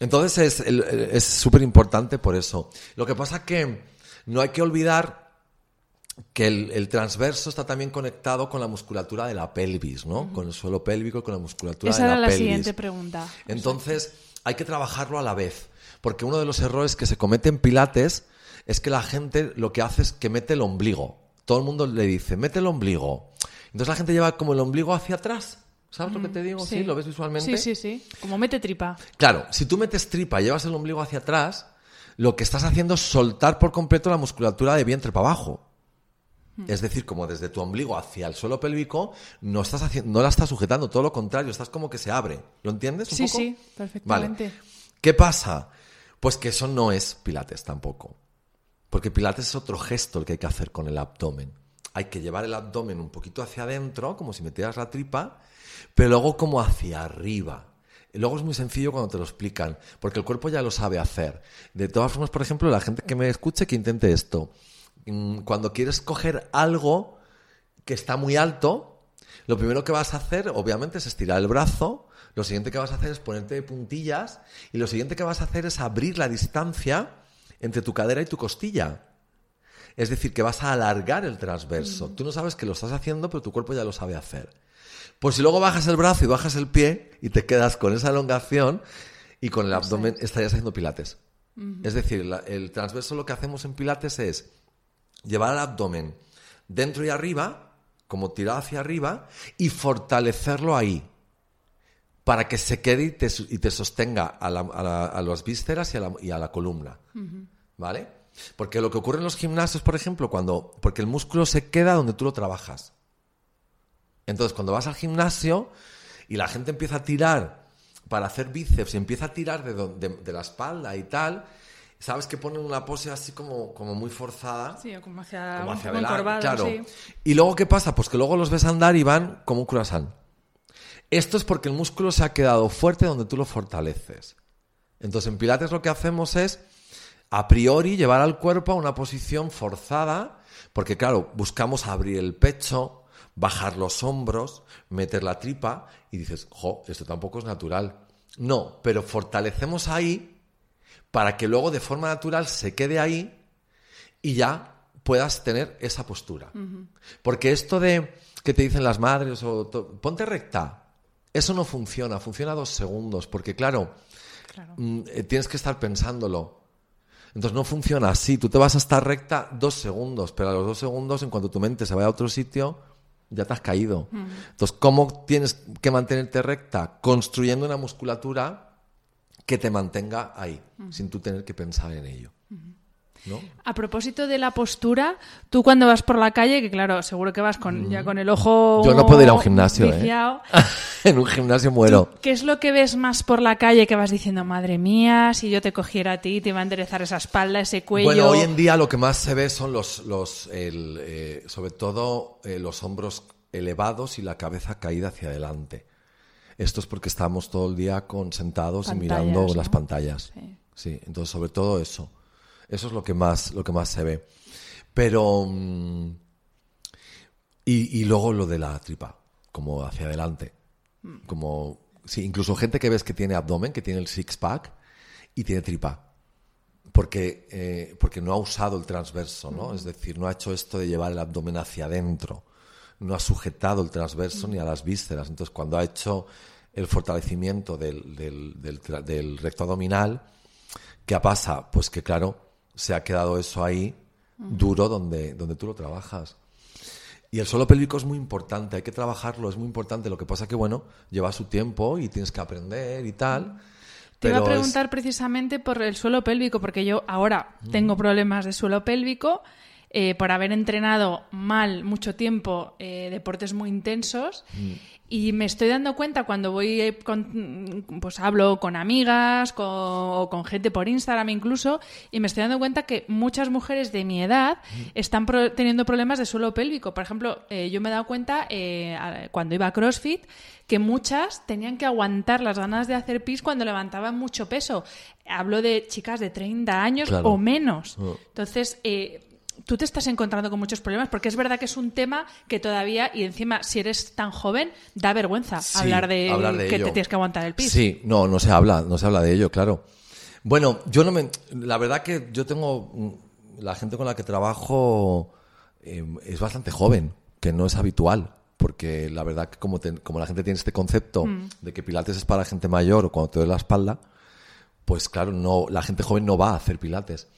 Entonces es el- es súper importante por eso. Lo que pasa que no hay que olvidar que el, el transverso está también conectado con la musculatura de la pelvis, ¿no? Con el suelo pélvico y con la musculatura Esa de la era la pelvis. siguiente pregunta. Entonces, hay que trabajarlo a la vez. Porque uno de los errores que se comete en Pilates es que la gente lo que hace es que mete el ombligo. Todo el mundo le dice, mete el ombligo. Entonces la gente lleva como el ombligo hacia atrás. ¿Sabes lo que te digo? ¿Sí? ¿Lo ves visualmente? Sí, sí, sí. Como mete tripa. Claro, si tú metes tripa y llevas el ombligo hacia atrás, lo que estás haciendo es soltar por completo la musculatura de vientre para abajo. Es decir, como desde tu ombligo hacia el suelo pélvico, no, estás haciendo, no la estás sujetando, todo lo contrario, estás como que se abre. ¿Lo entiendes un Sí, poco? sí, perfectamente. Vale. ¿Qué pasa? Pues que eso no es pilates tampoco. Porque pilates es otro gesto el que hay que hacer con el abdomen. Hay que llevar el abdomen un poquito hacia adentro, como si metieras la tripa, pero luego como hacia arriba. Luego es muy sencillo cuando te lo explican, porque el cuerpo ya lo sabe hacer. De todas formas, por ejemplo, la gente que me escuche que intente esto. Mm, Cuando quieres coger algo que está muy alto, lo primero que vas a hacer, obviamente, es estirar el brazo. Lo siguiente que vas a hacer es ponerte de puntillas. Y lo siguiente que vas a hacer es abrir la distancia entre tu cadera y tu costilla. Es decir, que vas a alargar el transverso. Tú no sabes que lo estás haciendo, pero tu cuerpo ya lo sabe hacer. Pues si luego bajas el brazo y bajas el pie y te quedas con esa elongación y con el abdomen, estarías haciendo pilates. Es decir, la- el transverso lo que hacemos en pilates es llevar el abdomen dentro y arriba, como tirado hacia arriba, y fortalecerlo ahí, para que se quede y te, y te sostenga a, la- a la- a las vísceras y a la, y a la columna. ¿Vale? Porque lo que ocurre en los gimnasios, por ejemplo, cuando. Porque el músculo se queda donde tú lo trabajas. Entonces, cuando vas al gimnasio y la gente empieza a tirar para hacer bíceps y empieza a tirar de, don- de- de la espalda y tal, sabes que ponen una pose así como, como muy forzada. Sí, como hacia, como hacia encorvado, claro. sí. Y luego, ¿qué pasa? Pues que luego los ves andar y van como un croissant. Esto es porque el músculo se ha quedado fuerte donde tú lo fortaleces. Entonces, en Pilates lo que hacemos es a priori llevar al cuerpo a una posición forzada, porque claro, buscamos abrir el pecho, bajar los hombros, meter la tripa y dices, jo, esto tampoco es natural. No, pero fortalecemos ahí para que luego de forma natural se quede ahí y ya puedas tener esa postura. Porque esto de que te dicen las madres o ponte recta, eso no funciona, funciona dos segundos, porque claro, mm, eh, tienes que estar pensándolo. Entonces no funciona así, tú te vas a estar recta dos segundos, pero a los dos segundos, en cuanto tu mente se vaya a otro sitio, ya te has caído. Entonces, ¿cómo tienes que mantenerte recta? Construyendo una musculatura que te mantenga ahí, sin tú tener que pensar en ello. A propósito de la postura, tú cuando vas por la calle, que claro, seguro que vas con, ya con el ojo. Yo no puedo ir a un gimnasio. ¿eh? [LAUGHS] en un gimnasio muero. ¿Qué es lo que ves más por la calle que vas diciendo, madre mía, si yo te cogiera a ti, te iba a enderezar esa espalda, ese cuello? Bueno, hoy en día lo que más se ve son los, los eh, sobre todo eh, los hombros elevados y la cabeza caída hacia adelante. Esto es porque estamos todo el día con, sentados y mirando las pantallas. sí, entonces sobre todo eso. Eso es lo que más, lo que más se ve. Pero. Mm, y, luego lo de la tripa, como hacia adelante. Como. Sí, incluso gente que ves que tiene abdomen, que tiene el six-pack y tiene tripa. Porque, eh, porque no ha usado el transverso, ¿no? Es decir, no ha hecho esto de llevar el abdomen hacia adentro. No ha sujetado el transverso ni a las vísceras. Entonces, cuando ha hecho el fortalecimiento del, del, del recto abdominal, ¿qué pasa? Pues que, claro, se ha quedado eso ahí duro donde, donde tú lo trabajas. Y el suelo pélvico es muy importante, hay que trabajarlo, es muy importante. Lo que pasa que, bueno, lleva su tiempo y tienes que aprender y tal. Te iba a preguntar precisamente por el suelo pélvico, porque yo ahora tengo problemas de suelo pélvico eh, por haber entrenado mal mucho tiempo eh, deportes muy intensos. Mm. Y me estoy dando cuenta cuando voy, eh, con, pues hablo con amigas con, o con gente por Instagram incluso, y me estoy dando cuenta que muchas mujeres de mi edad mm. están teniendo problemas de suelo pélvico. Por ejemplo, yo me he dado cuenta cuando iba a CrossFit que muchas tenían que aguantar las ganas de hacer pis cuando levantaban mucho peso. Hablo de chicas de 30 años o menos. Oh. Entonces, tú te estás encontrando con muchos problemas, porque es verdad que es un tema que todavía, y encima, si eres tan joven, da vergüenza hablar, de que te tienes que aguantar el piso. Sí, no, no se habla, no se habla de ello, claro. Bueno, yo no me. La verdad que yo tengo. Mm, la gente con la que trabajo em, es bastante joven, que no es habitual. Porque la verdad que como, como la gente tiene este concepto mm. de que Pilates es para gente mayor o cuando te duele la espalda, pues claro, no, la gente joven no va a hacer Pilates.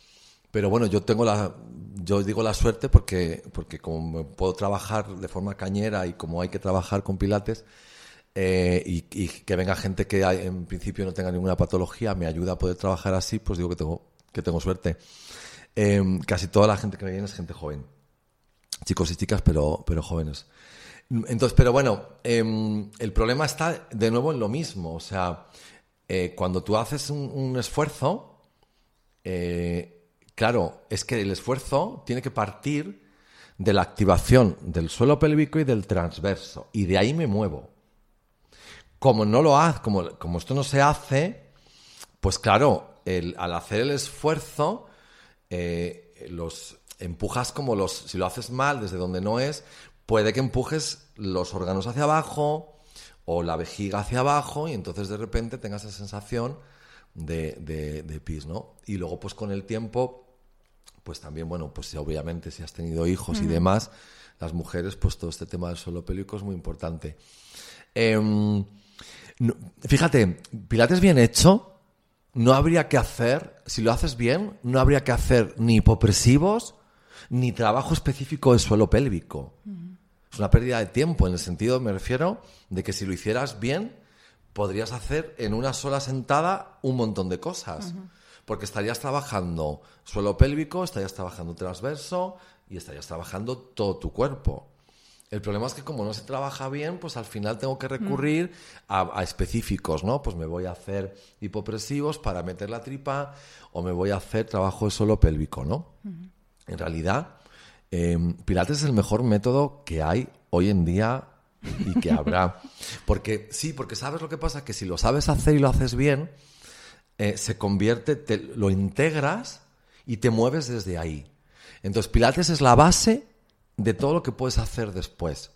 Pero bueno, yo tengo la, yo digo la suerte porque, porque como puedo trabajar de forma cañera y como hay que trabajar con pilates, eh, y, que venga gente que en principio no tenga ninguna patología, me ayuda a poder trabajar así, pues digo que tengo, que tengo suerte. Em, casi toda la gente que me viene es gente joven. Chicos y chicas, pero, pero jóvenes. Entonces, pero bueno, em, el problema está de nuevo en lo mismo. O sea, eh, cuando tú haces un, un esfuerzo, eh, Claro, es que el esfuerzo tiene que partir de la activación del suelo pélvico y del transverso. Y de ahí me muevo. Como no lo hace, como, esto no se hace, pues claro, al hacer el esfuerzo, eh, los empujas como los. Si lo haces mal, desde donde no es, puede que empujes los órganos hacia abajo o la vejiga hacia abajo, y entonces de repente tengas esa sensación de, de pis, ¿no? Y luego, pues con el tiempo pues también, bueno, pues obviamente si has tenido hijos y demás, las mujeres, pues todo este tema del suelo pélvico es muy importante. Em, fíjate, Pilates bien hecho, no habría que hacer, si lo haces bien, no habría que hacer ni hipopresivos ni trabajo específico de suelo pélvico. Es una pérdida de tiempo, en el sentido, me refiero, de que si lo hicieras bien, podrías hacer en una sola sentada un montón de cosas porque estarías trabajando suelo pélvico, estarías trabajando transverso y estarías trabajando todo tu cuerpo. El problema es que como no se trabaja bien, pues al final tengo que recurrir a, específicos, ¿no? Pues me voy a hacer hipopresivos para meter la tripa o me voy a hacer trabajo de suelo pélvico, ¿no? En realidad, em, Pilates es el mejor método que hay hoy en día y que habrá. [LAUGHS] Porque sí, porque sabes lo que pasa, que si lo sabes hacer y lo haces bien, eh, se convierte, te, lo integras y te mueves desde ahí. Entonces, Pilates es la base de todo lo que puedes hacer después.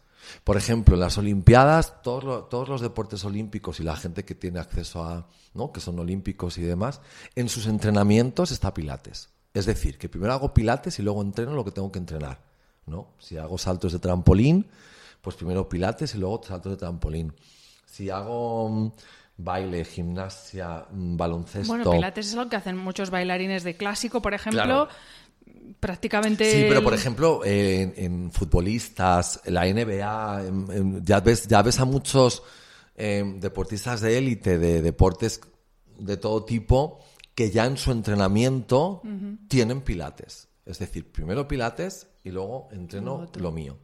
Por ejemplo, en las Olimpiadas, todos, los, todos los deportes olímpicos y la gente que tiene acceso a, ¿no? que son olímpicos y demás, en sus entrenamientos está Pilates. Es decir, que primero hago Pilates y luego entreno lo que tengo que entrenar. ¿no? Si hago saltos de trampolín, pues primero Pilates y luego saltos de trampolín. Si hago mm, baile, gimnasia, mm, baloncesto. Bueno, Pilates es lo que hacen muchos bailarines de clásico, por ejemplo. Prácticamente. Sí, pero por ejemplo, en, en futbolistas, la NBA, en- en- ya, ves, ya ves a muchos eh, deportistas de élite, de deportes de todo tipo, que ya en su entrenamiento tienen pilates. Es decir, primero pilates y luego entreno lo mío.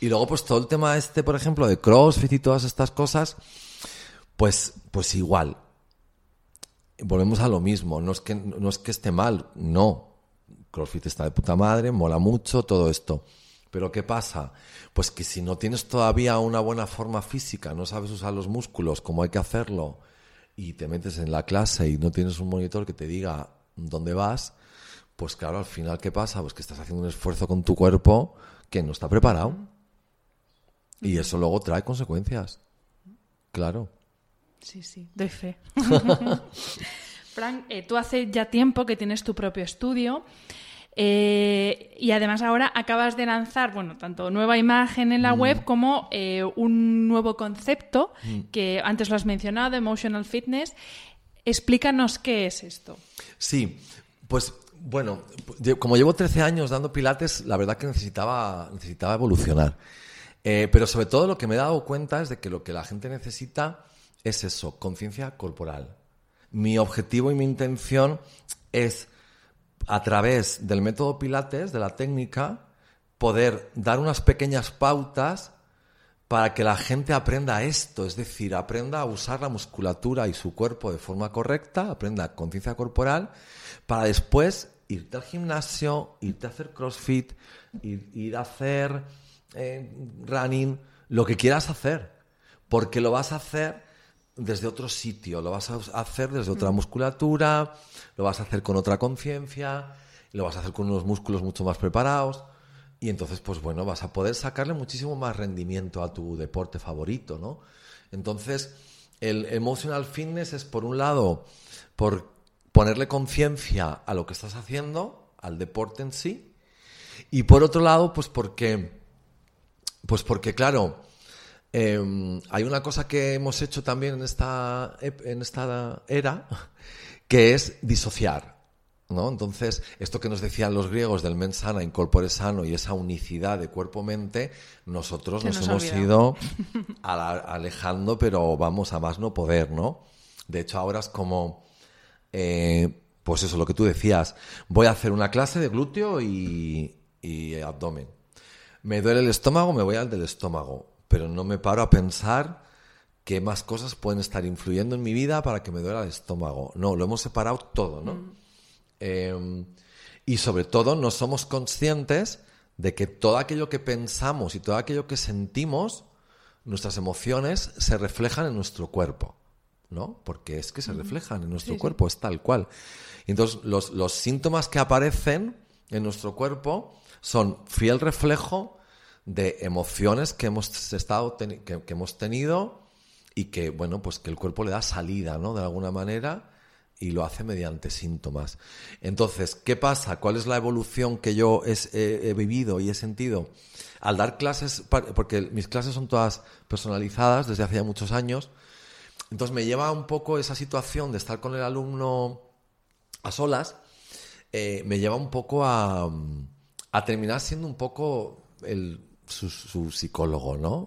Y luego, pues todo el tema este, por ejemplo, de CrossFit y todas estas cosas, pues, pues igual. Volvemos a lo mismo. No es que, no es que esté mal, no. CrossFit está de puta madre, mola mucho, todo esto. Pero ¿qué pasa? Pues que si no tienes todavía una buena forma física, no sabes usar los músculos como hay que hacerlo, y te metes en la clase y no tienes un monitor que te diga dónde vas, pues claro, al final, ¿qué pasa? Pues que estás haciendo un esfuerzo con tu cuerpo que no está preparado. Y eso luego trae consecuencias. Claro. Sí, sí, doy fe. [LAUGHS] Frank, eh, tú hace ya tiempo que tienes tu propio estudio eh, y además ahora acabas de lanzar, bueno, tanto nueva imagen en la Mm. web como eh, un nuevo concepto que antes lo has mencionado, Emotional Fitness. Explícanos qué es esto. Sí, pues bueno, como llevo 13 años dando pilates, la verdad que necesitaba, necesitaba evolucionar. Eh, pero sobre todo lo que me he dado cuenta es de que lo que la gente necesita es eso, conciencia corporal. Mi objetivo y mi intención es, a través del método pilates, de la técnica, poder dar unas pequeñas pautas para que la gente aprenda esto, es decir, aprenda a usar la musculatura y su cuerpo de forma correcta, aprenda conciencia corporal, para después irte al gimnasio, irte a hacer crossfit, ir, a hacer eh, running, lo que quieras hacer, porque lo vas a hacer desde otro sitio, lo vas a hacer desde otra musculatura, lo vas a hacer con otra conciencia, lo vas a hacer con unos músculos mucho más preparados. Y entonces, pues bueno, vas a poder sacarle muchísimo más rendimiento a tu deporte favorito, ¿no? Entonces, el emotional fitness es, por un lado, por ponerle conciencia a lo que estás haciendo, al deporte en sí, y por otro lado, pues porque, pues porque claro, eh, hay una cosa que hemos hecho también en esta, en esta era, [LAUGHS] que es disociar. ¿no? Entonces, esto que nos decían los griegos del mens sana, incorpore sano y esa unicidad de cuerpo-mente, nosotros Se nos, hemos ido [LAUGHS] alejando, pero vamos a más no poder, ¿no? De hecho, ahora es como, eh, pues eso, lo que tú decías, voy a hacer una clase de glúteo y, y abdomen. Me duele el estómago, me voy al del estómago, pero no me paro a pensar qué más cosas pueden estar influyendo en mi vida para que me duela el estómago. No, lo hemos separado todo, ¿no? Eh, y sobre todo no somos conscientes de que todo aquello que pensamos y todo aquello que sentimos, nuestras emociones, se reflejan en nuestro cuerpo. ¿No? Porque es que se reflejan en nuestro cuerpo, es tal cual. Y entonces los, los síntomas que aparecen en nuestro cuerpo son fiel reflejo de emociones que hemos estado que, que hemos tenido y que bueno pues que el cuerpo le da salida no de alguna manera y lo hace mediante síntomas. Entonces qué pasa cuál es la evolución que yo he, vivido y he sentido al dar clases porque mis clases son todas personalizadas desde hace ya muchos años entonces me lleva un poco esa situación de estar con el alumno a solas, eh, me lleva un poco a, a terminar siendo un poco el, su, su psicólogo, ¿no?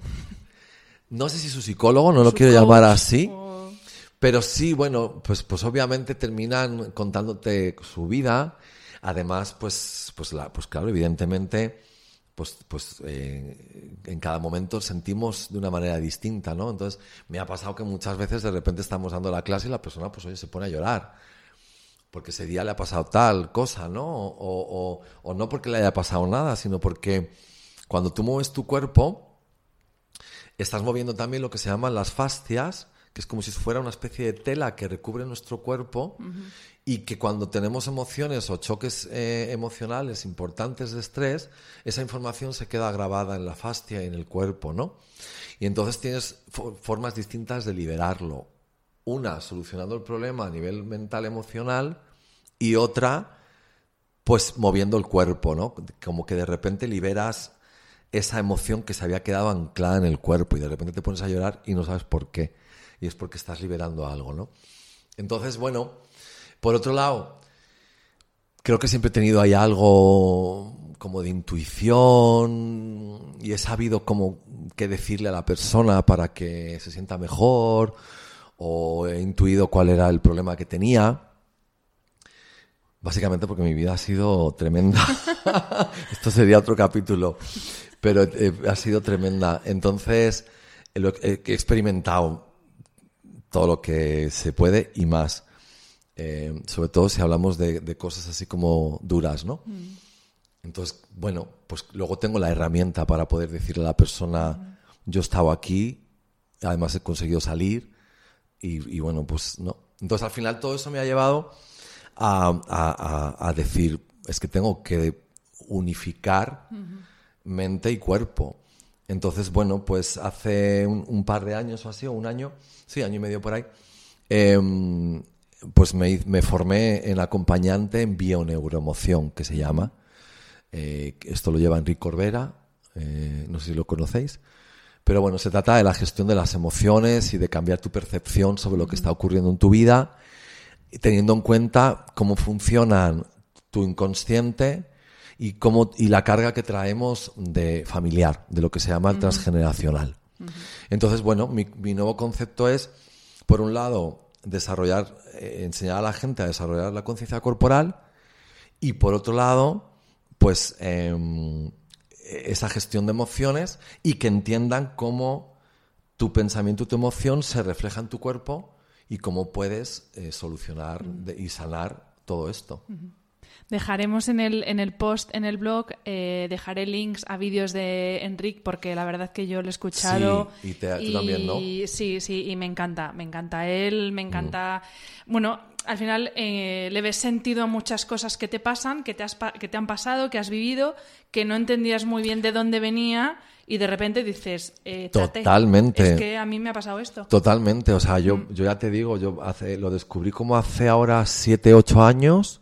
No sé si su psicólogo, no lo quiero coach llamar así, o- pero sí, bueno, pues, pues obviamente terminan contándote su vida. Además, pues, pues, la, pues claro, evidentemente, pues, pues eh, en cada momento sentimos de una manera distinta, ¿no? Entonces, me ha pasado que muchas veces de repente estamos dando la clase y la persona, pues oye, se pone a llorar. Porque ese día le ha pasado tal cosa, ¿no? O, o- o no porque le haya pasado nada, sino porque cuando tú mueves tu cuerpo, estás moviendo también lo que se llaman las fascias, que es como si fuera una especie de tela que recubre nuestro cuerpo y que cuando tenemos emociones o choques eh, emocionales importantes de estrés, esa información se queda grabada en la fascia y en el cuerpo, ¿no? Y entonces tienes formas distintas de liberarlo. Una, solucionando el problema a nivel mental emocional y otra, pues moviendo el cuerpo, ¿no? Como que de repente liberas esa emoción que se había quedado anclada en el cuerpo y de repente te pones a llorar y no sabes por qué. Y es porque estás liberando algo, ¿no? Entonces, bueno, por otro lado, creo que siempre he tenido ahí algo como de intuición y he sabido como qué decirle a la persona para que se sienta mejor o he intuido cuál era el problema que tenía. Básicamente porque mi vida ha sido tremenda. [LAUGHS] Esto sería otro capítulo, pero eh, ha sido tremenda. Entonces, he experimentado todo lo que se puede y más. Eh, sobre todo si hablamos de, cosas así como duras, ¿no? Mm. Entonces, bueno, pues luego tengo la herramienta para poder decirle a la persona, yo he estado aquí, además he conseguido salir y, bueno, pues no. Entonces al final todo eso me ha llevado a, decir, es que tengo que unificar mente y cuerpo. Entonces, bueno, pues hace un, par de años o así, o un año, sí, año y medio por ahí, em, pues me, me, formé en acompañante en bioneuroemoción, que se llama. Eh, esto lo lleva Enrique Corbera, eh, no sé si lo conocéis. Pero bueno, se trata de la gestión de las emociones y de cambiar tu percepción sobre lo que está ocurriendo en tu vida, teniendo en cuenta cómo funcionan tu inconsciente y, cómo, y la carga que traemos de familiar, de lo que se llama transgeneracional. Entonces, bueno, mi, nuevo concepto es, por un lado, desarrollar, eh, enseñar a la gente a desarrollar la conciencia corporal y por otro lado, pues em, esa gestión de emociones y que entiendan cómo tu pensamiento y tu emoción se refleja en tu cuerpo y cómo puedes eh, solucionar y sanar todo esto. Dejaremos en el, en el post, en el blog, eh, dejaré links a vídeos de Enric porque la verdad que yo lo he escuchado. Sí, y, te, tú también, ¿no? Sí, sí, y me encanta, me encanta él, me encanta... Bueno, al final eh, le ves sentido a muchas cosas que te pasan, que te, has, que te han pasado, que has vivido, que no entendías muy bien de dónde venía y de repente dices, eh, totalmente. Es que a mí me ha pasado esto. Totalmente, o sea, yo, mm. yo ya te digo, yo hace, lo descubrí como hace ahora siete, ocho años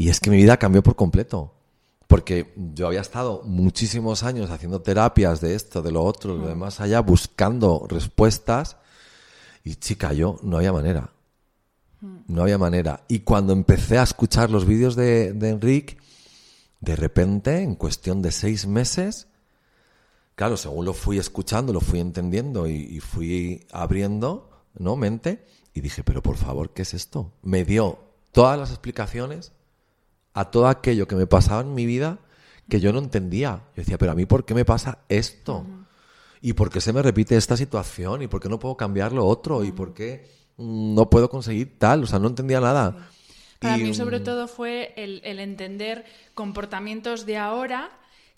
y es que mi vida cambió por completo. Porque yo había estado muchísimos años haciendo terapias de esto, de lo otro, de lo demás allá, buscando respuestas. Y chica, yo no había manera. No había manera. Y cuando empecé a escuchar los vídeos de, de Enrique, de repente, en cuestión de seis meses, claro, según lo fui escuchando, lo fui entendiendo y, fui abriendo, ¿no? Mente, y dije, pero por favor, ¿qué es esto? Me dio todas las explicaciones a todo aquello que me pasaba en mi vida que yo no entendía. Yo decía, pero a mí, ¿por qué me pasa esto? ¿Y por qué se me repite esta situación? ¿Y por qué no puedo cambiar lo otro? ¿Y por qué no puedo conseguir tal, o sea, no entendía nada. Para mí sobre mm, todo fue el, entender comportamientos de ahora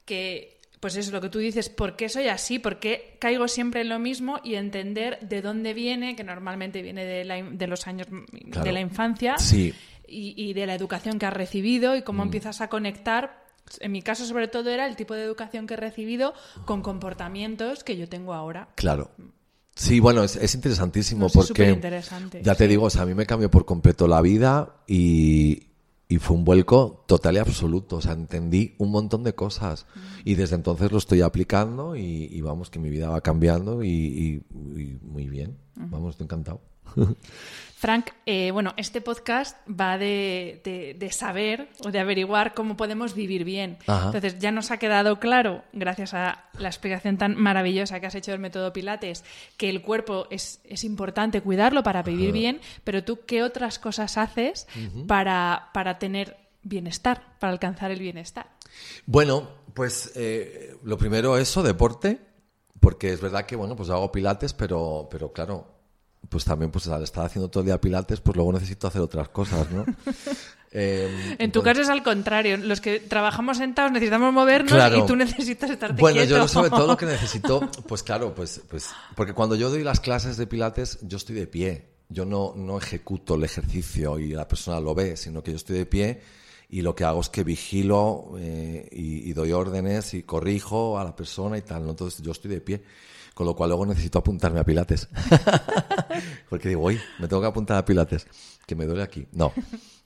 que, pues es lo que tú dices, ¿por qué soy así? ¿Por qué caigo siempre en lo mismo? Y entender de dónde viene, que normalmente viene de, los años de la infancia y, de la educación que has recibido y cómo mm. empiezas a conectar en mi caso sobre todo era el tipo de educación que he recibido con comportamientos que yo tengo ahora. Claro. Sí, bueno, es, interesantísimo porque ya te digo, o sea, a mí me cambió por completo la vida y, fue un vuelco total y absoluto. O sea, entendí un montón de cosas mm. y desde entonces lo estoy aplicando y, vamos, que mi vida va cambiando y, muy bien. Vamos, estoy encantado. Frank, eh, bueno, este podcast va de, saber o de averiguar cómo podemos vivir bien. Entonces, ya nos ha quedado claro, gracias a la explicación tan maravillosa que has hecho del método Pilates, que el cuerpo es, importante cuidarlo para vivir bien, pero tú, ¿qué otras cosas haces para, para tener bienestar, para alcanzar el bienestar? Bueno, pues eh, lo primero eso, deporte, porque es verdad que, bueno, pues hago Pilates, pero, pero claro, pues también pues al estar haciendo todo el día pilates, pues luego necesito hacer otras cosas, ¿no? [LAUGHS] Eh, En tu entonces- caso es al contrario. Los que trabajamos sentados necesitamos movernos Claro. y tú necesitas estarte Bueno, quieto. yo sobre todo lo que [LAUGHS] necesito, pues claro, pues, pues, porque cuando yo doy las clases de pilates, yo estoy de pie. Yo no, no ejecuto el ejercicio y la persona lo ve, sino que yo estoy de pie y lo que hago es que vigilo eh, y, y doy órdenes y corrijo a la persona y tal. ¿no? Entonces yo estoy de pie, con lo cual luego necesito apuntarme a pilates. [LAUGHS] porque digo, uy, me tengo que apuntar a pilates, que me duele aquí. No.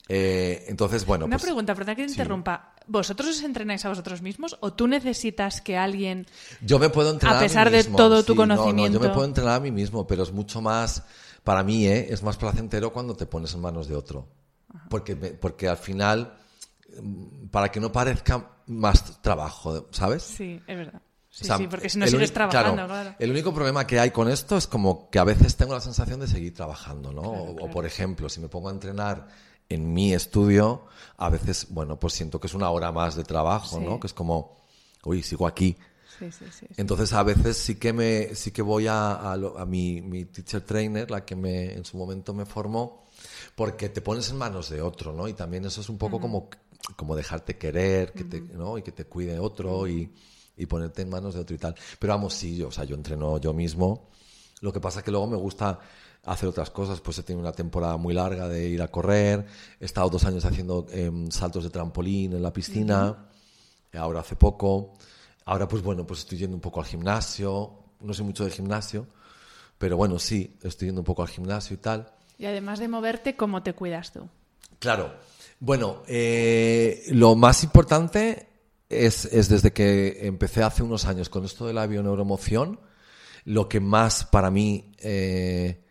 Eh, entonces, bueno, Una pues, pregunta, perdón que te sí. interrumpa. ¿Vosotros os entrenáis a vosotros mismos o tú necesitas que alguien... Yo me puedo entrenar A a, mí pesar de mismo, todo tu sí, no, no, conocimiento. yo me puedo entrenar a mí mismo, pero es mucho más, para mí, ¿eh? es más placentero cuando te pones en manos de otro. Porque, me- porque al final, mm, para que no parezca más trabajo, ¿sabes? Sí, es verdad. Sí, O sea, sí, porque si no sigues trabajando, claro. El único problema que hay con esto es como que a veces tengo la sensación de seguir trabajando, ¿no? o, o, claro. por ejemplo, si me pongo a entrenar en mi estudio, a veces, bueno, pues siento que es una hora más de trabajo, Sí. ¿no? Que es como, uy, sigo aquí. Sí, sí, sí. sí. Entonces a veces sí que me sí que voy a, a mi, mi teacher trainer, la que me en su momento me formó, porque te pones en manos de otro, ¿no? Y también eso es un poco como, como dejarte querer, que te, ¿no? Y que te cuide otro y, y ponerte en manos de otro y tal. Pero vamos, sí, yo, o sea, yo entreno yo mismo. Lo que pasa es que luego me gusta hacer otras cosas. Pues he tenido una temporada muy larga de ir a correr. He estado dos años haciendo em, saltos de trampolín en la piscina. Ahora hace poco. Ahora, pues bueno, pues estoy yendo un poco al gimnasio. No sé mucho de gimnasio. Pero bueno, sí, estoy yendo un poco al gimnasio y tal. Y además de moverte, ¿cómo te cuidas tú? Claro. Bueno, eh, lo más importante es, es desde que empecé hace unos años con esto de la bioneuromoción, lo que más para mí... eh,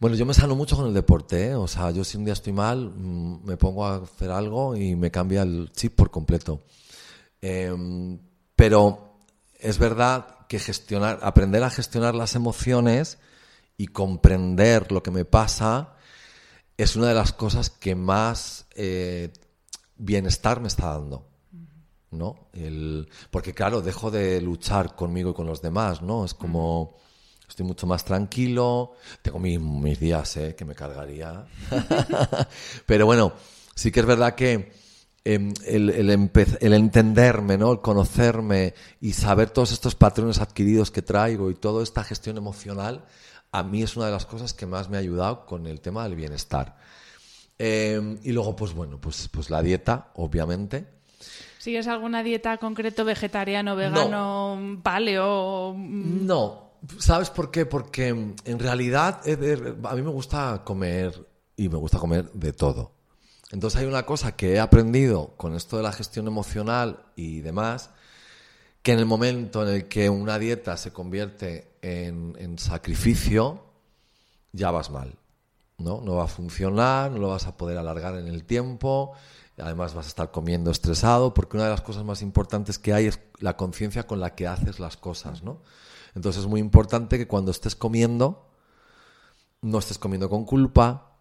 bueno, yo me sano mucho con el deporte, ¿eh? o sea, yo si un día estoy mal, mm, me pongo a hacer algo y me cambia el chip por completo. Em, pero es verdad que gestionar, aprender a gestionar las emociones y comprender lo que me pasa es una de las cosas que más eh, bienestar me está dando. ¿No? El, porque claro, dejo de luchar conmigo y con los demás, ¿no? Es como estoy mucho más tranquilo, tengo mis, mis días, ¿eh? Que me cargaría. [LAUGHS] Pero bueno, sí que es verdad que em, el, el entenderme, ¿no? El conocerme y saber todos estos patrones adquiridos que traigo y toda esta gestión emocional, a mí es una de las cosas que más me ha ayudado con el tema del bienestar. Em, y luego, pues bueno, pues, pues la dieta, obviamente. ¿Sigues alguna dieta concreto, vegetariano, vegano, paleo? mm, No, ¿sabes por qué? Porque mm, en realidad a mí me gusta comer y me gusta comer de todo. Entonces hay una cosa que he aprendido con esto de la gestión emocional y demás, que en el momento en el que una dieta se convierte en, en sacrificio, ya vas mal. ¿no? No va a funcionar, no lo vas a poder alargar en el tiempo, además vas a estar comiendo estresado, porque una de las cosas más importantes que hay es la conciencia con la que haces las cosas, ¿no? Entonces es muy importante que cuando estés comiendo, no estés comiendo con culpa,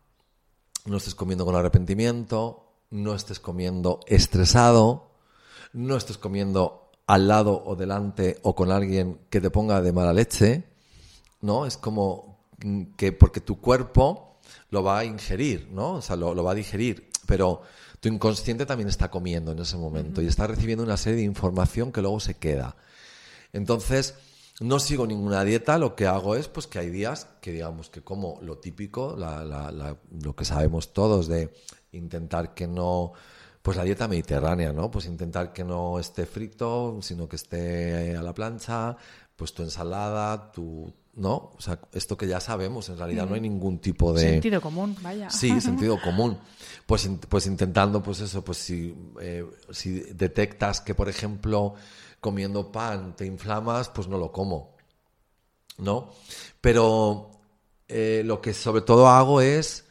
no estés comiendo con arrepentimiento, no estés comiendo estresado, no estés comiendo al lado o delante o con alguien que te ponga de mala leche, ¿no? Es como que porque tu cuerpo lo va a ingerir, ¿no? O sea, lo, lo va a digerir, pero tu inconsciente también está comiendo en ese momento y está recibiendo una serie de información que luego se queda. Entonces, no sigo ninguna dieta, lo que hago es pues que hay días que digamos que como lo típico, la- la- la- lo que sabemos todos de intentar que no, pues la dieta mediterránea, ¿no? Pues intentar que no esté frito, sino que esté a la plancha, pues tu ensalada, tu, ¿no? O sea, esto que ya sabemos, en realidad no hay ningún tipo de... Sentido común, vaya. Sí, [LAUGHS] sentido común. Pues, pues intentando, pues eso, pues si, eh, si detectas que, por ejemplo, comiendo pan te inflamas, pues no lo como. ¿No? Pero eh, lo que sobre todo hago es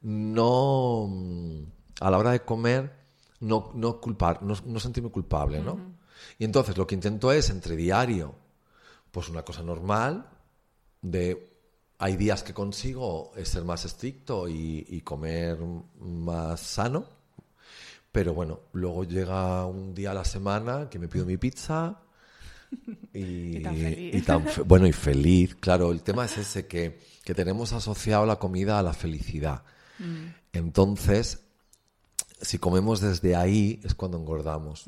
no, mm, a la hora de comer, no, no culpar, no, no sentirme culpable, ¿no? Y entonces lo que intento es, entre diario, pues una cosa normal, de hay días que consigo ser más estricto y, y comer más sano, pero bueno, luego llega un día a la semana que me pido mi pizza y, [LAUGHS] Y tan feliz. y tan fe- bueno y feliz. Claro, el tema es ese que, que tenemos asociado la comida a la felicidad. Mm. Entonces, si comemos desde ahí es cuando engordamos.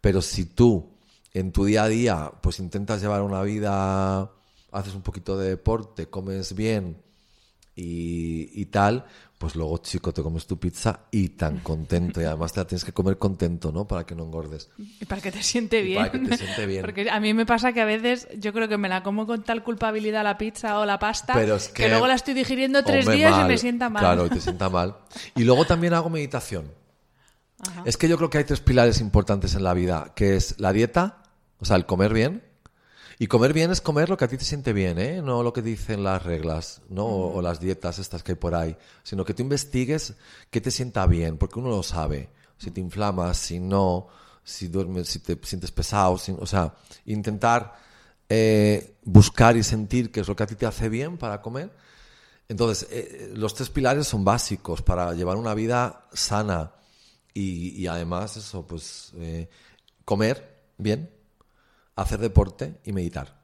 Pero si tú en tu día a día pues intentas llevar una vida, haces un poquito de deporte, comes bien y, y tal, pues luego, chico, te comes tu pizza y tan contento. Y además te la tienes que comer contento, ¿no? Para que no engordes. Y para que te siente bien. para que te siente bien. [LAUGHS] Porque a mí me pasa que a veces yo creo que me la como con tal culpabilidad la pizza o la pasta Pero es que, luego la estoy digiriendo tres días y me sienta mal. Claro, y te sienta mal. Y luego también hago meditación. Es que yo creo que hay tres pilares importantes en la vida, que es la dieta, o sea, el comer bien. Y comer bien es comer lo que a ti te siente bien, ¿eh? No lo que dicen las reglas, ¿no? O, o las dietas estas que hay por ahí. Sino que tú investigues qué te sienta bien, porque uno lo sabe. Si te inflamas, si no, si duermes, si te sientes pesado, si- o sea, intentar eh, buscar y sentir qué es lo que a ti te hace bien para comer. Entonces, eh, los tres pilares son básicos para llevar una vida sana y, y además eso, pues eh, comer bien, hacer deporte y meditar.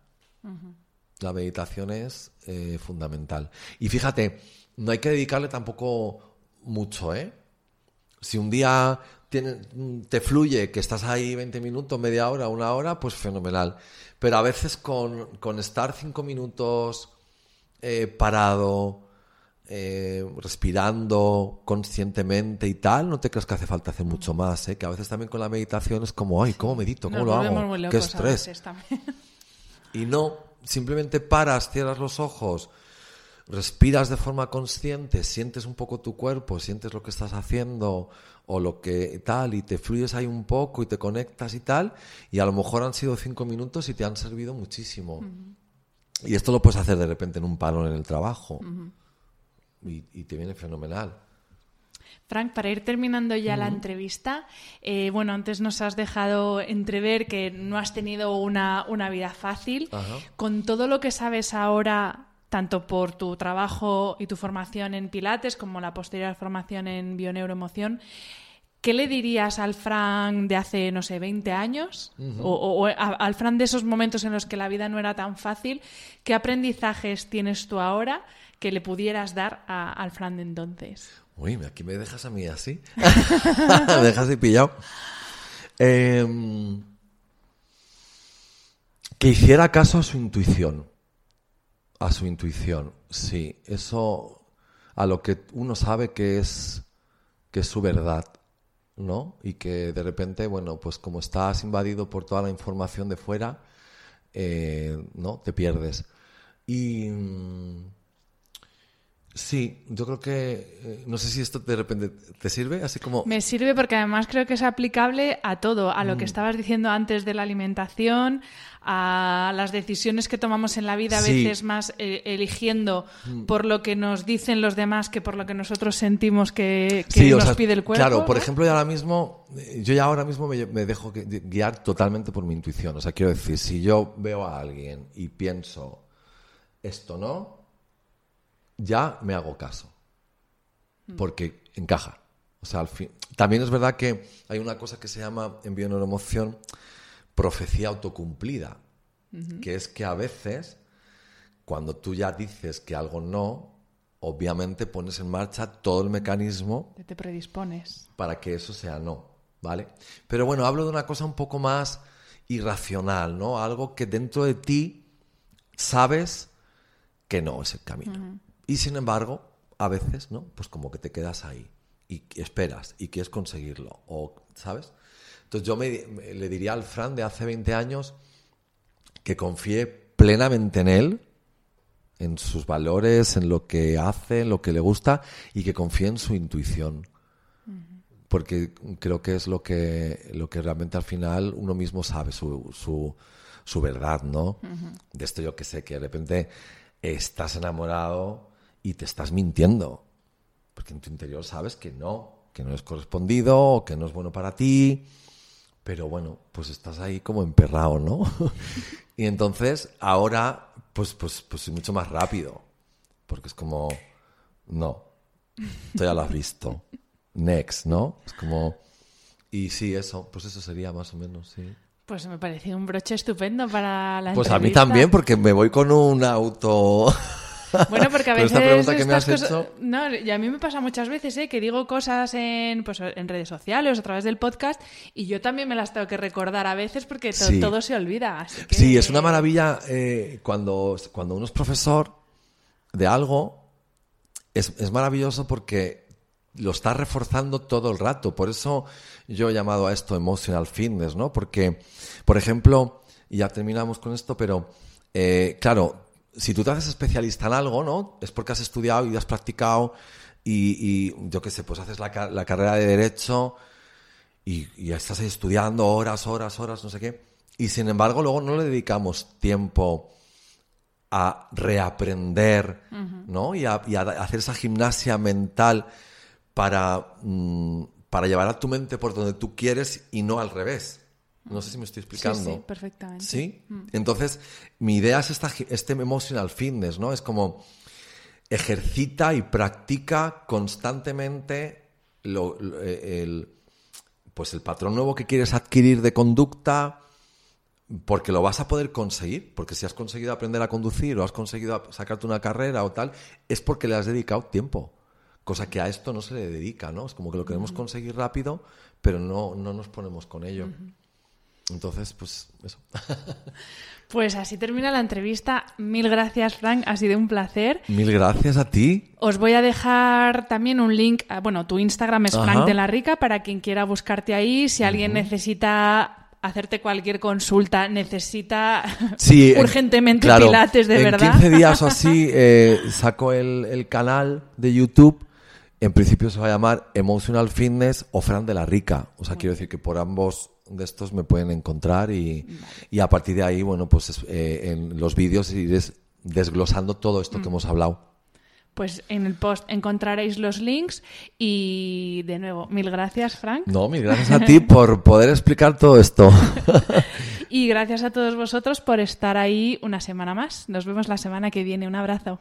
La meditación es eh, fundamental. Y fíjate, no hay que dedicarle tampoco mucho, ¿eh? Si un día te fluye que estás ahí 20 minutos, media hora, una hora, pues fenomenal. Pero a veces con, con estar cinco minutos eh, parado, eh, respirando conscientemente y tal, no te creas que hace falta hacer mucho más, ¿eh? que a veces también con la meditación es como, ay, ¿cómo medito? ¿Cómo Nos lo hago? Qué estrés. Y no, simplemente paras, cierras los ojos, respiras de forma consciente, sientes un poco tu cuerpo, sientes lo que estás haciendo o lo que tal, y te fluyes ahí un poco y te conectas y tal, y a lo mejor han sido cinco minutos y te han servido muchísimo. Y esto lo puedes hacer de repente en un parón en el trabajo. Y, y te viene fenomenal. Frank, para ir terminando ya la entrevista, eh, bueno, antes nos has dejado entrever que no has tenido una, una vida fácil. Con todo lo que sabes ahora, tanto por tu trabajo y tu formación en Pilates como la posterior formación en Bioneuroemoción, ¿qué le dirías al Frank de hace, no sé, 20 años? o, o- o a- al Frank de esos momentos en los que la vida no era tan fácil. ¿Qué aprendizajes tienes tú ahora que le pudieras dar a- al Frank de entonces? Uy, aquí me dejas a mí así. [LAUGHS] me dejas ahí pillado. Em, que hiciera caso a su intuición. A su intuición, sí. Eso a lo que uno sabe que es, que es su verdad, ¿no? Y que de repente, bueno, pues como estás invadido por toda la información de fuera, eh, ¿no? Te pierdes. Y... mm, Sí, yo creo que eh, no sé si esto de repente te sirve, así como Me sirve porque además creo que es aplicable a todo, a Mm. lo que estabas diciendo antes de la alimentación, a las decisiones que tomamos en la vida, a Sí. Mm. veces más eh, eligiendo por lo que nos dicen los demás que por lo que nosotros sentimos que, que Sí, o nos sea, pide el cuerpo. Claro, por ¿no? ejemplo, yo ahora mismo, eh, yo ya ahora mismo me, me dejo guiar totalmente por mi intuición. O sea, quiero decir, si yo veo a alguien y pienso esto no, ya me hago caso. Porque encaja. O sea, al fin. También es verdad que hay una cosa que se llama en bioneuroemoción profecía autocumplida. Que es que a veces, cuando tú ya dices que algo no, obviamente pones en marcha todo el mecanismo Te predispones. para que eso sea no, ¿vale? Pero bueno, hablo de una cosa un poco más irracional, ¿no? Algo que dentro de ti sabes que no es el camino. Y sin embargo, a veces, ¿no? Pues como que te quedas ahí y esperas y quieres conseguirlo, o, ¿sabes? Entonces yo me- me- le diría al Fran de hace 20 años que confíe plenamente en él, en sus valores, en lo que hace, en lo que le gusta y que confíe en su intuición porque creo que es lo que, lo que realmente al final uno mismo sabe, su, su, su verdad, ¿no? De esto yo que sé, que de repente estás enamorado y te estás mintiendo, porque en tu interior sabes que no, que no es correspondido, o que no es bueno para ti, pero bueno, pues estás ahí como emperrado, ¿no? [LAUGHS] y entonces ahora, pues, pues, pues soy mucho más rápido, porque es como, no, Tú ya lo has visto. Next, ¿no? Es como... Y sí, eso, pues eso sería más o menos, sí. Pues me pareció un broche estupendo para la Pues a mí también, porque me voy con un auto... [LAUGHS] Bueno, porque a Pero veces esta pregunta que me has cosas- hecho- No, y a mí me pasa muchas veces, ¿eh? Que digo cosas en, pues, en redes sociales o a través del podcast y yo también me las tengo que recordar a veces porque to- Sí. todo se olvida. así que- Sí, es una maravilla eh, cuando, cuando uno es profesor de algo, es, es maravilloso porque lo está reforzando todo el rato. Por eso yo he llamado a esto emotional fitness, ¿no? Porque, por ejemplo, y ya terminamos con esto, pero eh, claro, si tú te haces especialista en algo, ¿no? Es porque has estudiado y has practicado y, y yo qué sé, pues haces la, la carrera de Derecho y, y estás estudiando horas, horas, horas, no sé qué. Y sin embargo, luego no le dedicamos tiempo a reaprender, ¿no? Y a, y a hacer esa gimnasia mental para, mm, para llevar a tu mente por donde tú quieres y no al revés. No sé si me estoy explicando. sí, perfectamente. ¿Sí? Entonces, mi idea es esta, este emotional fitness, ¿no? Es como ejercita y practica constantemente lo- lo- eh, el, pues el patrón nuevo que quieres adquirir de conducta, porque lo vas a poder conseguir, porque si has conseguido aprender a conducir o has conseguido sacarte una carrera o tal, es porque le has dedicado tiempo, cosa que a esto no se le dedica, ¿no? Es como que lo queremos conseguir rápido, pero no, no nos ponemos con ello. Entonces, pues eso. [LAUGHS] Pues así termina la entrevista. Mil gracias, Frank. Ha sido un placer. Mil gracias a ti. Os voy a dejar también un link. a- Bueno, tu Instagram es Ajá. Frank de la Rica para quien quiera buscarte ahí. Si alguien necesita hacerte cualquier consulta, necesita [LAUGHS] Sí, en- urgentemente claro, pilates de en verdad. 15 días o así [LAUGHS] eh, saco el, el canal de YouTube. En principio se va a llamar Emotional Fitness o Fran de la Rica. O sea, quiero decir que por ambos de estos me pueden encontrar y, y a partir de ahí, bueno, pues es- eh, en los vídeos iré desglosando todo esto Mm. que hemos hablado. Pues en el post encontraréis los links y de nuevo, mil gracias, Frank. No, mil gracias a [LAUGHS] ti por poder explicar todo esto. [LAUGHS] Y gracias a todos vosotros por estar ahí una semana más. Nos vemos la semana que viene. Un abrazo.